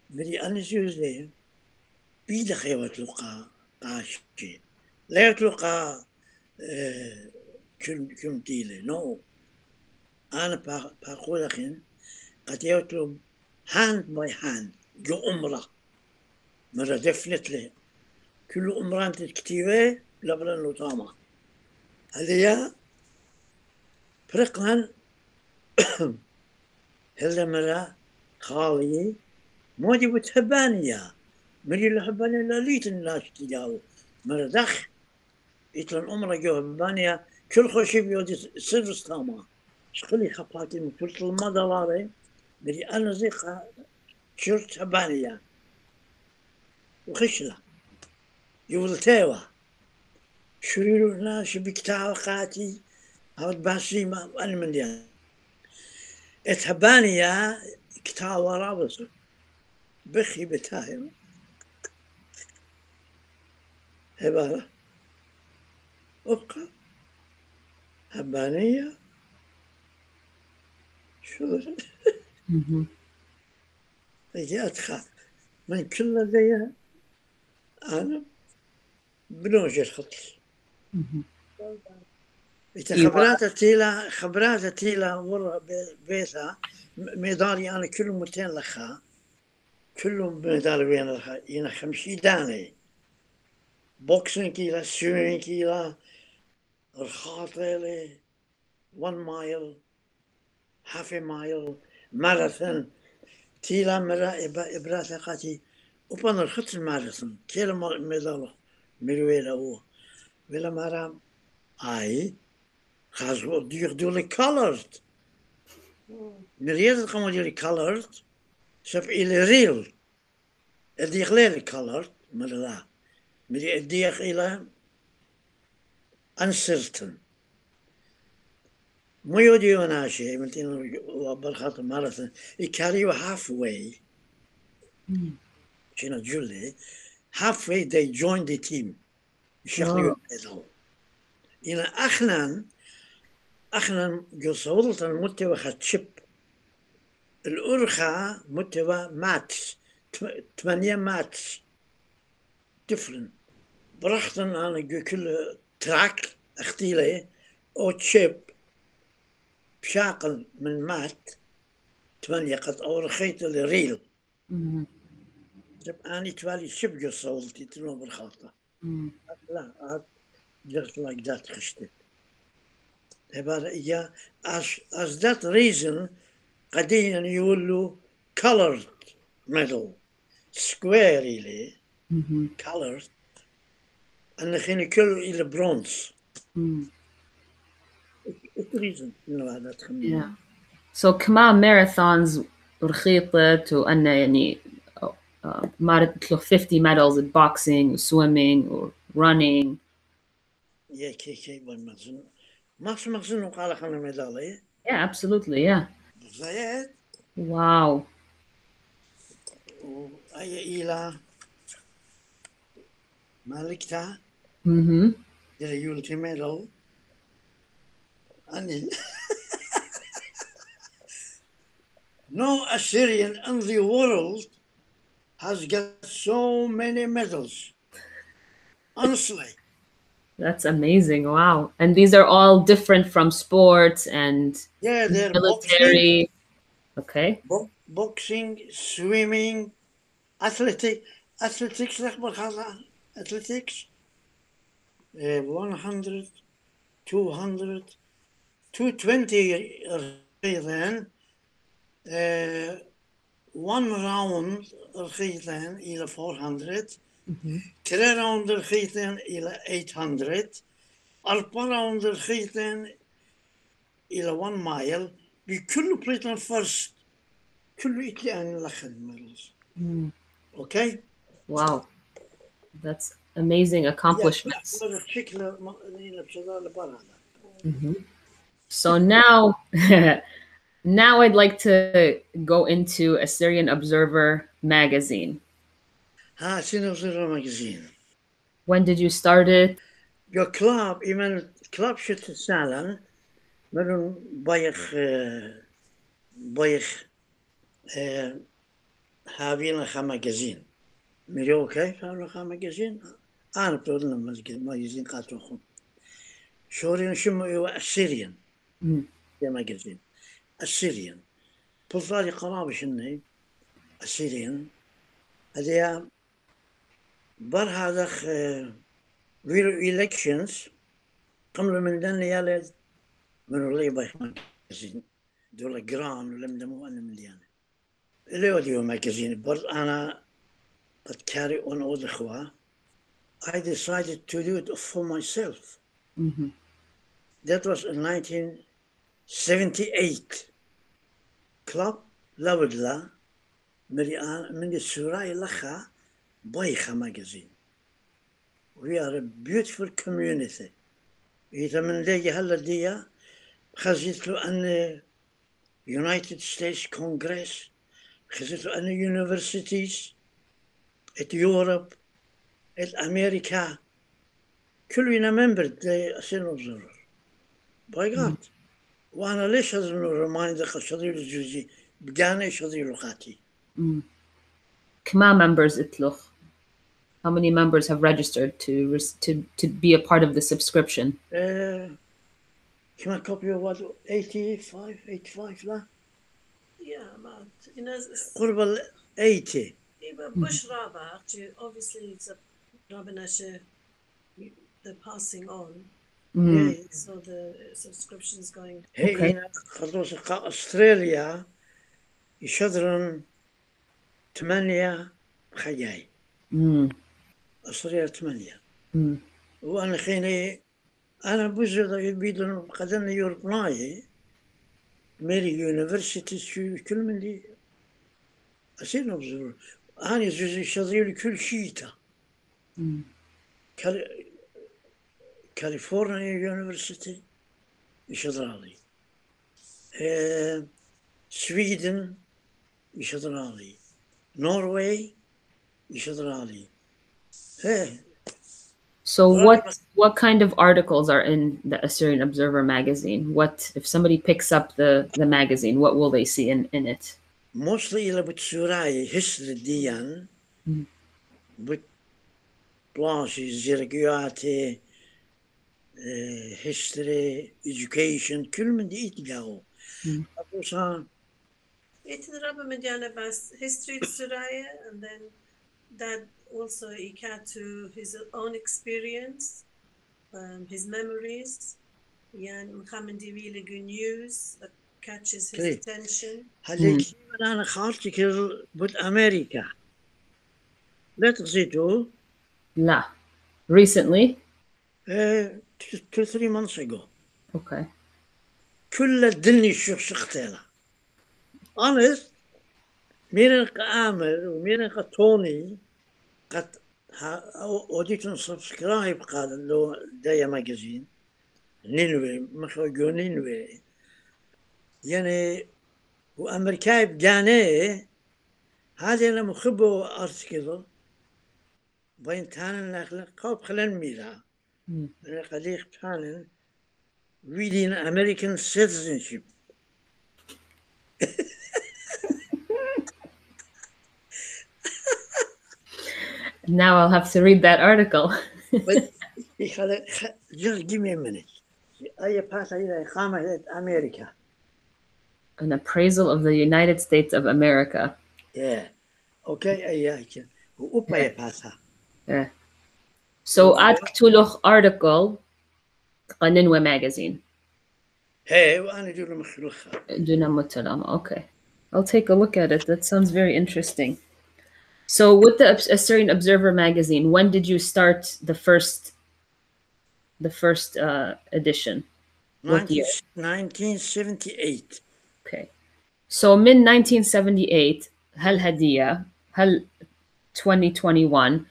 مري أنا سيوزي بيد خيوة لقا قاشتي لا تلقى آه، كم كم تيلي نو. أنا باقول لكن قد يطلب هاند باي هاند جو أمرة. مرة دفنتلي كل أمران تكتيبه لبلا نطامة هذه فرقنا هلا مرة خالي. موجي بتحبانيا مري الحبانيا لا ليت الناس تجاو مرة دخ. يتلن أمرا جو هبانيا كل خوشي بيودي سر استاما شخلي خباتي من كل المدى لاري بلي أنا زيقا شرت بانيا وخشلة. يوضتيوه شريرو هنا شبكتا وقاتي. هاد باسي ما أنا من ديان. اتهبانيا كتا ورابط بخي بتاهم هبالا أبقى. هبانيا شو؟ جاتها من كل ذي أنا بنوج الخط خبرات تيلا خبرات تيلا ورا بيتها ميدالي أنا كل متين لخا. كلهم ميدالي بين لخا. ينا خمسي داني. بوكسين كيلا سوين كيلا الخاطلي 1 مايل هاف مايل marathon tila mera iba ibrata khati upon al khat al marathon kel mal medal mirwela wo. Vela mara ai khaz wo dir dur le colored mir yes kham dir colored uncertain Moyo Dionashi, meteen wat gaat de marathon. Ik carry you halfway. Mm. You know, Julie. Halfway they join the team. يشغلوا بينهم إلى أخنا أخنا جسولت المتوى خدشب الأرخى متوى ماتس 8 ماتس تفرن برختن أنا جو كل تراك أختيلة أو chip بشاقل من مات ثمانية قد أورخيت الريل جب أني توالي شب جو صولتي تنو بالخاطة لا هاد just like that خشتت عبارة إياه as, as that reason قديا يقولوا colored medal square إلي colored. أن خيني كل إلى برونز التوريزم إنه هذا تخمين yeah. So كمان marathons رخيطت وأن يعني مارت له 50 medals in boxing و swimming و running. يك يك ما في مخزون وقال خلنا ميدالية. Yeah absolutely yeah. زيت واو وأي إلى مالكتها أها mm-hmm. the medal. عن no Assyrian in the world has got so many medals. Honestly. That's amazing. Wow. And these are all different from sports and yeah, they're military. Boxing, okay. Bo- boxing, swimming, athletic, athletics, athletics, uh, 100, 200, 220 رخيصين, uh, one round رخيصين إلى 400, three round رخيصين إلى 800, أربع راوند رخيصين إلى 1 مايل بكل بليتون فيرست كله يتلقى الأخذ ميدلز Mm. أوكي؟ wow that's amazing accomplishments شكله So now, now I'd like to go into Assyrian Observer magazine. Ah, Assyrian Observer magazine. When did you start it? Your club, even club should salon, meron bayag uh, bayag uh, having a magazine. מיליון כיף היה לך מגזין? אה, נפלו magazine, מגזין קטוחו. שאורים שמו היו Assyrian. زي ما قلت السيريان. بوزاري قرابي شني السيريان. هذه بر هذا ويلو إلكشنز قملوا من دن يالد من ولي باش ماجازين دول جران ولا مدمو أنا مليانة اللي وديو ماجازين بر أنا قد كاري أون أود أخوة I decided to do it for myself. Mm -hmm. That was in 19 1978 club لابدلا من السوراي لخا بايخة magazine we are a beautiful community إذا من لقي هلا دي خزيت له أن United States Congress خزيت له أن universities at Europe at America كلنا member أسين observer by God وأنا ليش هذا reminder شضير الجوزي بقانا شضير لقاتي Mm. Kma members itloch. How many members have registered to res- to to be a part of the subscription? Uh, كما كوبي what 85 85 لا Yeah, but you know, it's, قرب ال 80 it's Bush Rabba, actually, obviously, it's a Rabbi Nashe, they're passing on, Mm. so the subscription's going. هي Okay. هنا خلص قا- استراليا يشذرن ثمانية خياي Mm. استراليا ثمانية Mm. وأنا خيني أنا بوزر بيدن يوربناي ميري يونيفرسيتي شو كل من دي أصير نبزر أنا زوزي شذير كل شيتا Mm. California University Ishadali. Uh, Sweden Ishadali. Norway Ishadali. Hey. Eh. So what what kind of articles are in the Assyrian Observer magazine? What if somebody picks up the, the magazine, what will they see in, in it? Mostly Labutsurai, history Dian, but mm-hmm. Blanche, Zirguate, بلاشي زرقياتي history education كل من دي يتلاقوا مم. أبوسان It's the Rabbi Mediana Bas history to Suraya, and then that also he had to his own experience, um, his memories. Yan Muhammad really good news that catches his Okay. attention. هذيك أنا خالتي كل بت أمريكا لا تغزيتو La. Recently? eh, two two, three months ago Okay. كل الدنيا شو شختينا honest ميرن قامر وميرن قطوني قد اوديتون سبسكرايب قال لو دايا ماجازين نينوي مخرجو نينوي يعني وامريكاي بجاني هذا أنا مخبو ارتكضو بين تانن نخل قوب خلن ميلا Hmm. Reading American citizenship. now I'll have to read that article. but just give me a minute. America. An appraisal of the United States of America. Yeah. Okay. Yeah. Yeah. So ad ktuluch article قننوة magazine. Hey, وأنا جول مخلوخها. Duna Mutalama. Okay. I'll take a look at it. That sounds very interesting. So, with the Assyrian Observer magazine, when did you start the first, the first uh, edition? What year? 1978. Okay. So, min 1978, Hal Hadiya, Hal 2021,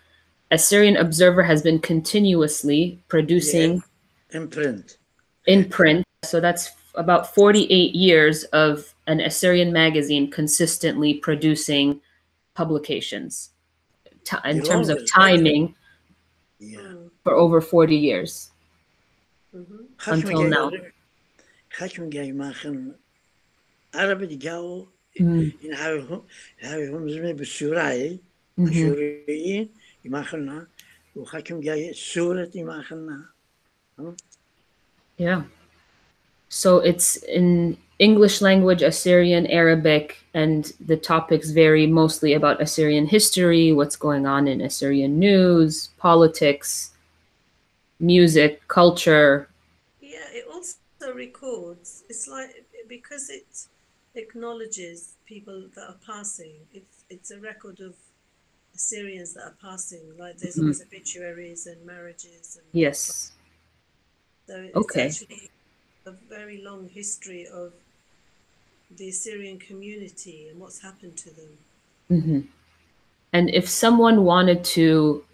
Assyrian Observer has been continuously producing yeah. in print. So that's about 48 years of an Assyrian magazine consistently producing publications T- in terms of timing yeah. for over 40 years mm-hmm. until now. Yeah. So it's in English language, Assyrian, Arabic, and the topics vary mostly about Assyrian history, what's going on in Assyrian news, politics, music, culture. Yeah, it also records. It's like because it acknowledges people that are passing. It's it's a record of Assyrians that are passing. Like there's Mhm. always obituaries and marriages, and Yes. so it's Okay. actually a very long history of the Assyrian community and what's happened to them. hmm And if someone wanted to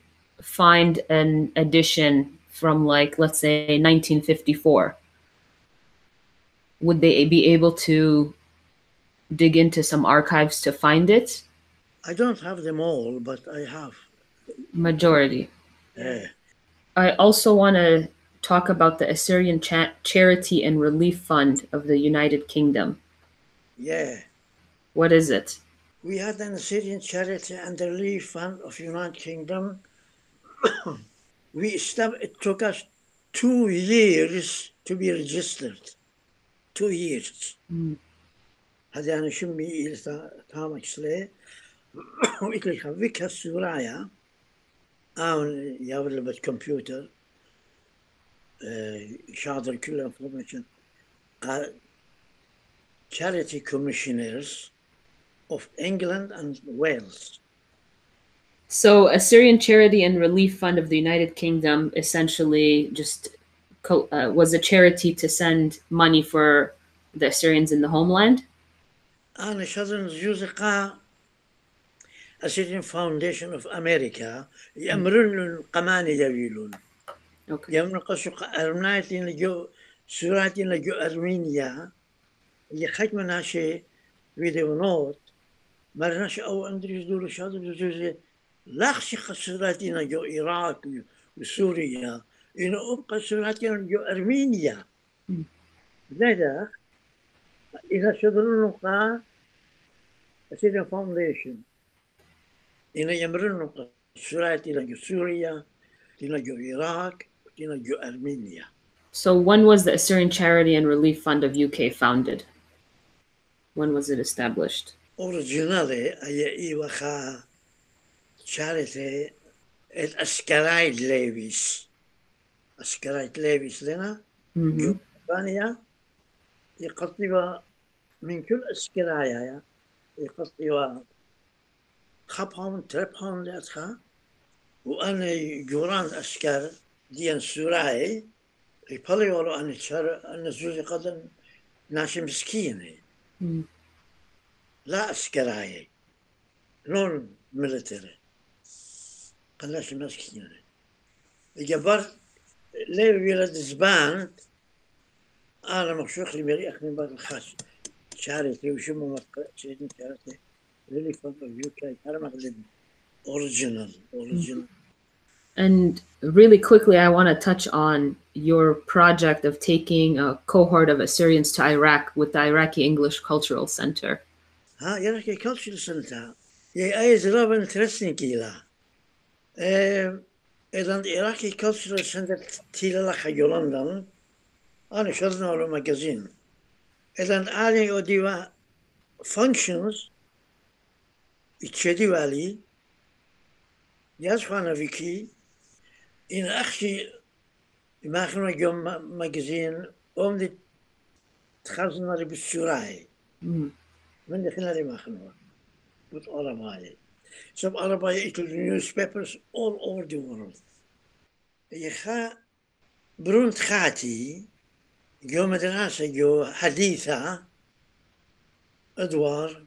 find an edition from, like, let's say 1954, would they be able to dig into some archives to find it? I don't have them all but I have Majority. yeah. I also want to talk about the Assyrian Cha- Charity and Relief Fund of the United Kingdom. yeah What is it? We had an Assyrian charity and the relief fund of United Kingdom. we estab- it took us two years to be registered. Two years. Mm. هذا أنا شمي إلى تامك سلي ik have ik heb Soraya aan computer. شاطر كل انفورميشن charity commissioners of England and Wales. So, Assyrian charity and relief fund of the United Kingdom essentially just uh, was a charity to send money for the Syrians in the homeland. أنا شاطر نزيوزقا اسيتين فاونديشن اوف أمريكا يامرن القمان يويلون أوكي. يمن قصو ارمناتين لجو سوراتين لجو أرمينيا. اللي خيت منها فيديو نوت. مرناش أو أندريس دولو شادو دوزي لاخشي خسراتين لجو العراق وسوريا. إنه أبقى سوراتين لجو أرمينيا. لذا إذا شدرون قا أسير فاونديشن So when was the Assyrian Charity and Relief Fund of UK founded? When was it established? Originally, it was charity at Askarite Levies. Askarite Levies لنا جوبانيا يقطبها من كل أسكرايا يقطبها Kapağımın trepağını yatka. Bu anı yuran asker diyen sürahi. Yapalıyor anı çarı anı züzi kadın naşı miskini. لا عسكراية نون ملتري قلاش مسكينة جبر لي ولد زبان أنا مخشوق لي بريق من بعد الخاص شارتي وشمو çeydin شريتني شارتي really fun of you guys أنا مغلب original original And really quickly, I want to touch on your project of taking a cohort of Assyrians to Iraq with the Iraqi English Cultural Center. ها يراكي culture center يا أي زراب interesting كيلا إذا Iraqi cultural center تيلا لخا يولندن أنا شرنا له ماجازين إذا أنا أوديوا functions بتشدي بالي يصفى نفيكي إن أخشي ماخنا يوم مجزين أم دي تخزنا لي بالشراي من دخلنا لي ماخنا with Arabai. Some Arabai into the newspapers all over the world. Je gaat beroemd gaat hij. Jo met een asa, jo haditha. Het waar.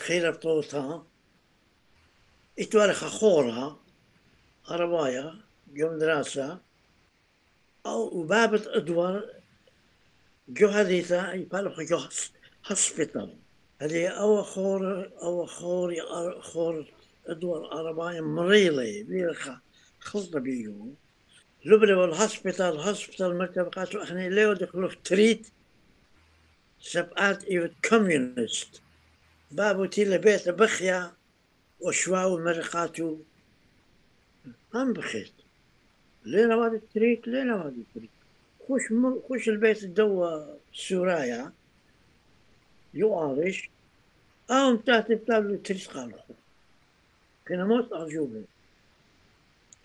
خيرطوطها اتوالي خخورة عربايا يوم دراسة. أو وبابة أدوار جو هذيتا يبالو خجو هسبيتال هذي أو خور أو خور خور أدوار عربايا مريلي بيرخا خلطة بيو. لبلي والهسبيتال هسبيتال مركب قاتلو إحنا ليو دخلو في سبقات ايو كوميونيست بابو تي لبيت بخيا وشوا ومرقاتو. مەرقات بخيت لين وادي تريك لين وادي تريك خوش خوش البيت الدوا سورايا. يعرش أو تحت بتابلو تريس قالو كنا موت أرجوبه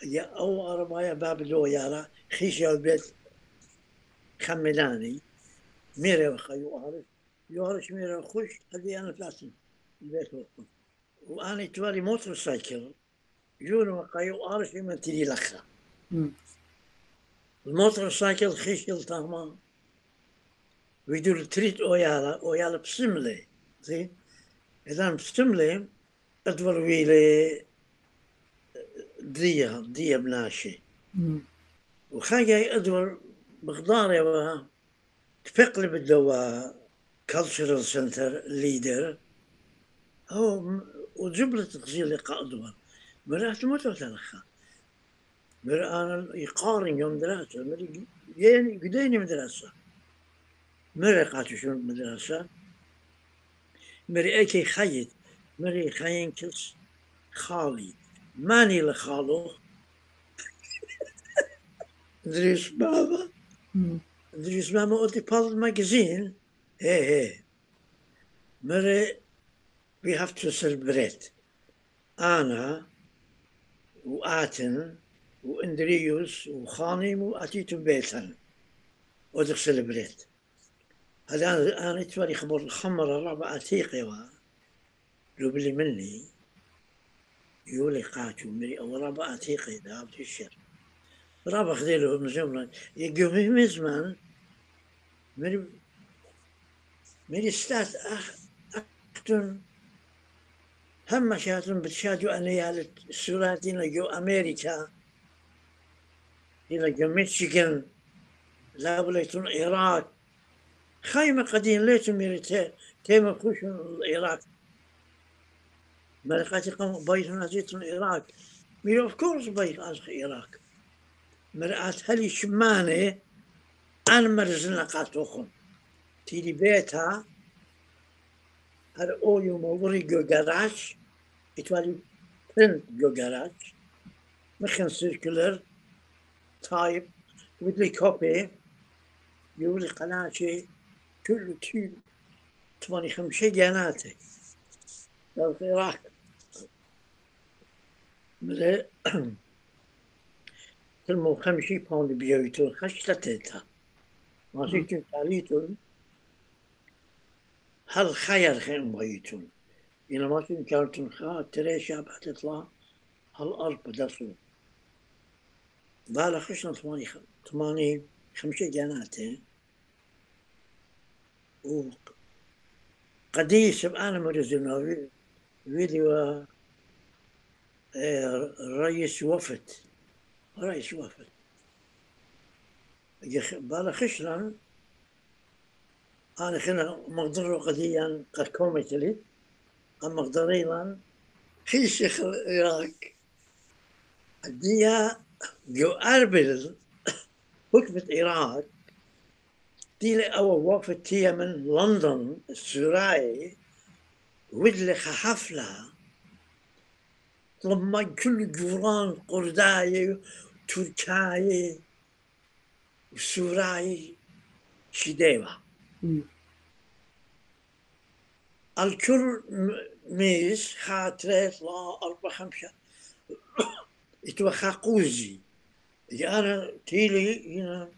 يا أو اربايا باب لو يارا. خيش البيت خملاني. ميري وخيو ارش يعرف ميري خوش هذه أنا فلاسن البيت وقف وأنا توالي موتور سايكل جون وقا يعرف من تري لخا. الموتور سايكل خيش يلتهما ويدور تريد أويالا أويالا بسملي زين إذا بسملي أدور ويلي دية دية بناشي. وخاجة أدور بغداري و تفقلي بالدوا كالتشرال سنتر ليدر هو م- وجبلة تغزيل لقاء أدور مرات ما تلخا مر أنا يقارن يوم دراسة مر يعني قديني مدرسة مر قاتو شو مدرسة مر أكي خيط مر خاين كلس خالي ماني لخالو دريس بابا Mm. دريس بابا قلت بال Hey, hey. Mary, we have to celebrate. Anna, وآتن وإندريوس وخانم وأتيت بيتن ودخ سلبريت هذا أنا أنا تواري خبر الخمر الرابع الرابعة تيقوا لبلي مني يولي قاتو مري أو رابعة تيقي ذهب الشر رابع خذي لهم زمرا يقوم من مري ستات أخ أختن هم شاتن بتشادو أنا يالت السوراتين لجو أمريكا. إلى جو ميشيغان. لا بليتون العراق خيمة قديم ليتون ميري تيما خوشون العراق ملقاتي قوم بيتون أزيتون العراق ميري اوف كورس بيت أزخ العراق مرآت هلي شمانة. أنا مرزنا قاتوخن Tiribeta oyu oiumovuri gögaraç, itvali pen gögaraç, mıkın sirküler, tayyip, vidli kopi, yuvri kanaçi, küllü tüy, tmani hımşe genate. Yalkırak. Bile تلمو خمشي باوند بيوتون خشلة تيتا که كنت عليتون هل خير خير بغيتون؟ إلا ما كان كانت نخا تريشة بعد تطلع هالأرض بدرسو بالا خشنا ثمانية خ... ثمانية خمسة جنات و قديس أنا مرزنا فيديو رئيس وفد. رئيس وفد. بالا خشنا أنا خنا مقدر قديا قد كومت لي أما مقدريلا في شيخ العراق الديا جو أربل حكمة العراق دي أول وقفة تيا من لندن السراي ودلي حفلة لما كل جوران قرداي تركاي وسوراي شديوة مم. الكل م- ميز خاطرات لا أربع خمسة اتوخا قوزي أنا تيلي هنا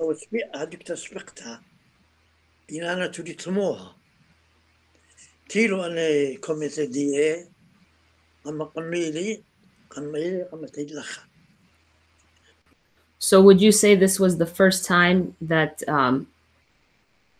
أو سبيع هذيك تسبقتها هنا أنا تريد تموها تيلو أنا كوميتي دي إيه أما قميلي قميلي قمتي لخا So would you say this was the first time that um,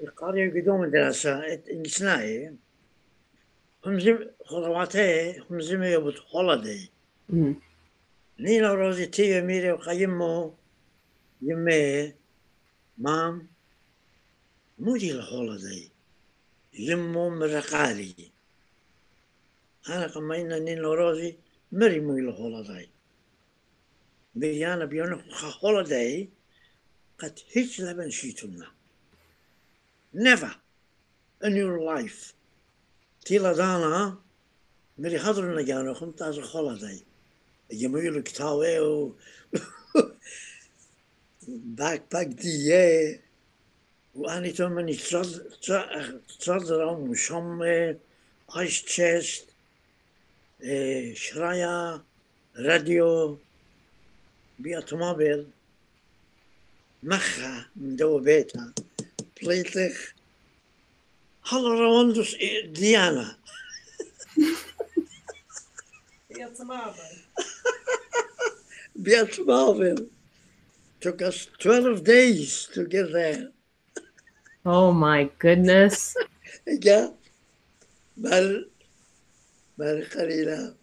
القرية قدوم دراسة إنسناي همزم خلواتي همزم يبوت خلدي. نينا روزي تي ميري وقيمو يمي مام مودي الخلدي يمو مرقالي. أنا قمينا نينا روزي مري مودي الخلدي بيانا بيانا خلدي قد هيت لبن شيتونا. never in your life. Tila dana, meri hadr na gano, chumt as a holiday. Yemuilu ktaweo, backpack die, ואני טוב מני צד רום שום אייש צ'סט, shraya, radio, ביאת מוביל, מחה, מדו ביתה. من دو بيتها بليتخ هلا رواندوس ديانا بأوتوموبيل took us 12 days to get there Oh my goodness! جا بل بل قليلا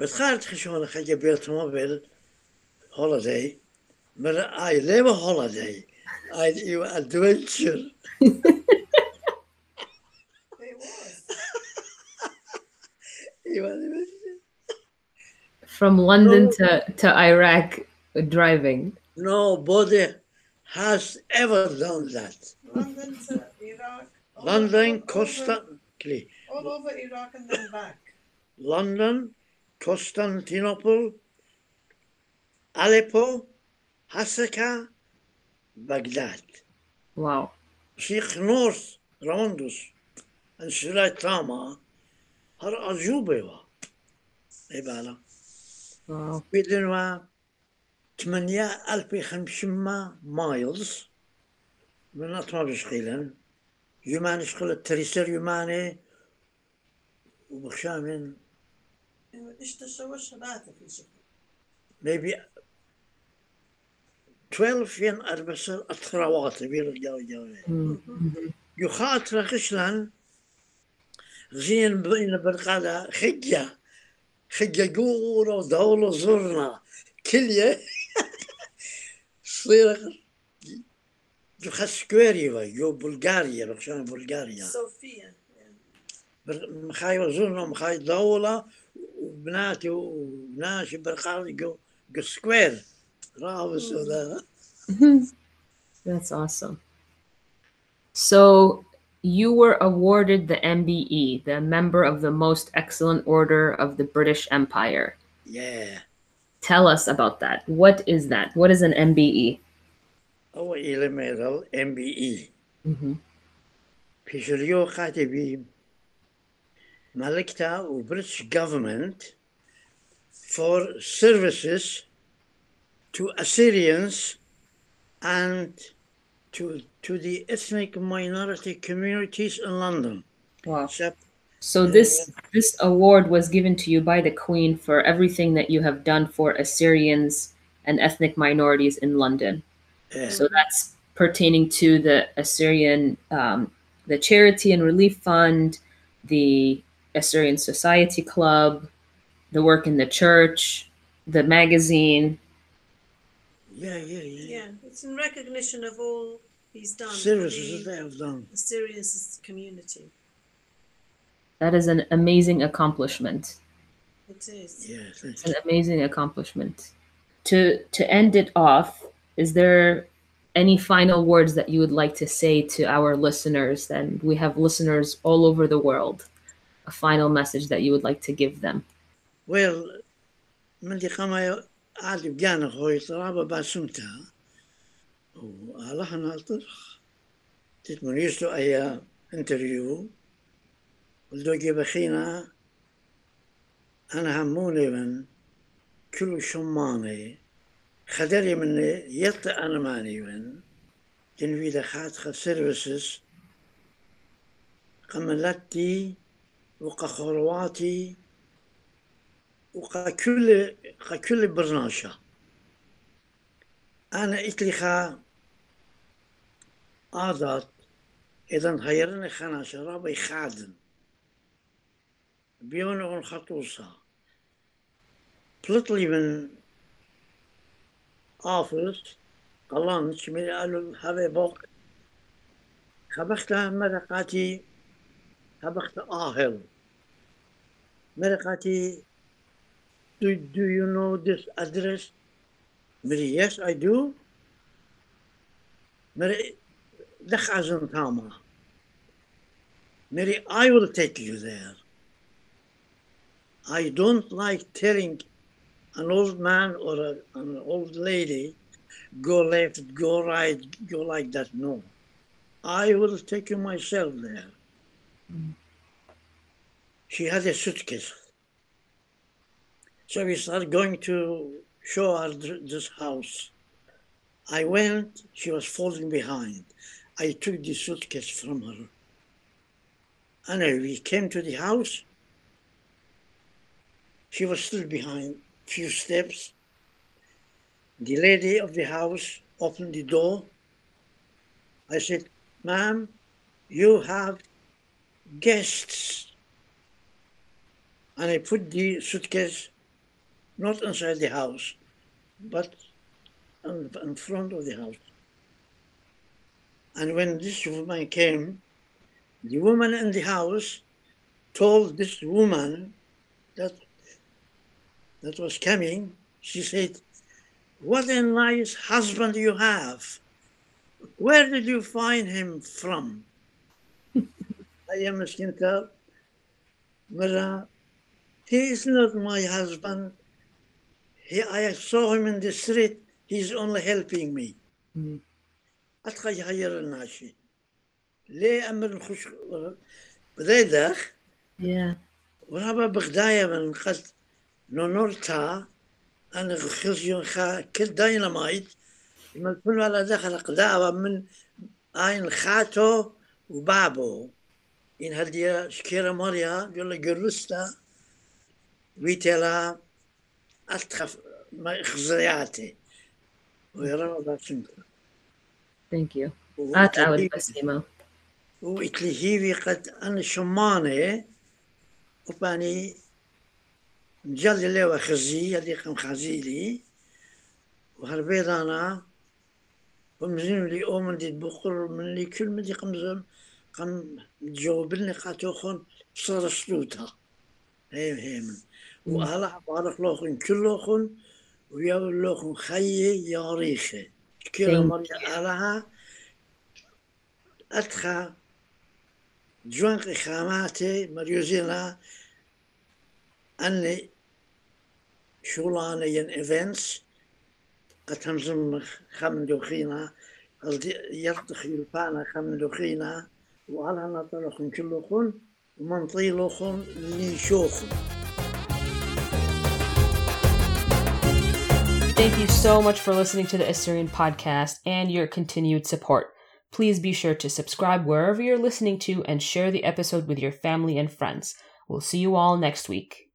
بس خارج خشونة خجا بأوتوموبيل holiday but I live a holiday I you adventure It was. You adventure. From London No. to to Iraq driving. Nobody has ever done that. London to Iraq. London, over- Constantly. All over Iraq and then back. London, Constantinople, Aleppo, Hasaka, بغداد واو شيخ نور روندوس ان انشلاي تاما هر اجوبه وا اي بالا واو بيدن وا 8500 مايلز من اطما بشقيلن يماني شقل التريسر يماني وبخشامين إيش تسوى شباتك maybe 12 arbeidssteder atrawat Jo gaat teruggeslaan zien in de barkada gidja gidja goor dawla zorna kilje صغير جو خسكويريفا جو بلغاريا بخشان بلغاريا صوفيا مخاي وزرنا مخاي دولة وبناتي وبناشي برقاري جو, جو سكوير راوس ولا That's awesome. So you were awarded the MBE, the Member of the Most Excellent Order of the British Empire. yeah Tell us about that. What is that? What is an E? MBE? هو إلى ميدل ام بي اي Mm-hmm. بيشريو خاتبي ملكتا وبريتش government for services to Assyrians and to to the ethnic minority communities in London. Wow. Except So this this award was given to you by the Queen for everything that you have done for Assyrians and ethnic minorities in London. uh, So that's pertaining to the Assyrian, um, the Charity and Relief Fund, the Assyrian Society Club, the work in the church, the magazine. yeah, yeah, yeah. Yeah, it's in recognition of all he's done for Services that the they have done. Assyrian community. That is an amazing accomplishment. It is. Yes, It's an amazing accomplishment. To to end it off, is there any final words that you would like to say to our listeners? Then we have listeners all over the world. A final message that you would like to give them. Well, من دي قما عاد بجانا خوي طرابة باسمتها والله ناطر. تتمن يسلو أي انتريو ولدوجي بخينا أنا هموني من كل شماني خدري من يط ماني من. جنوي دخات خد سيرفيسز قملتي وقخرواتي. وقا كل قا كل برناشة. أنا إتلخا آدات إذا هيرني خنا شرابي خادن بيون أون خطوصا بلطلي من آفرت قلان شمي قالوا هذا بوق. خبخت مرقاتي خبخت آهل. مرقاتي do, do you know this address? Mary, yes, I do. Mary, Mary, I will take you there. I don't like telling an old man or a, an old lady, go left, go right, go like that. No. I will take you myself there. Mm. She had a suitcase. So we started going to show her this house. I went, she was falling behind. I took the suitcase from her. And we came to the house. She was still behind, a few steps. The lady of the house opened the door. I said, Ma'am, you have guests. And I put the suitcase not inside the house, but in front of the house. And when this woman came, the woman in the house told this woman that that was coming, she said, What a nice husband you have. Where did you find him from? I am Skinta. Mara, he is not my husband. He, I saw him in the street. He's only helping me. Mm. أتخي يغير الناشي ليه أمر نخش بدايدخ Yeah. ورابا بغدايا من قد نونورتا أنا خلص خا كل داينامايت من كل على دخل قداوة من آين خاتو وبابو إن هدي شكيرا ماريا يقول لك جرستا ويتلا أتخف ما خزياتي ويرى باسمتا Thank you. Awad Basimo. وإتلهيبي قد أنا شمانة وباني مجلي لي وخزي هذي قم خزيلي وهربيت أنا ومزين لي أومن دي بقر من لي كل مدي قم قم جاوبني قاتوخن صار سلوتا هيم هيم وهلا بارك لوخن كلوخن ويا لوخن خيي يا ريخي. كلا Thank مريا ألها أتخا جوانق خاماتي مريوزينا أني شغلانة ين إيفنتس قد همزم خمن دوخينا قد يرتخي البانا خمن دوخينا وعلى نطلقن كلخن ومنطيلخن ليشوخن Thank you so much for listening to the Assyrian podcast and your continued support. Please be sure to subscribe wherever you're listening to and share the episode with your family and friends. We'll see you all next week.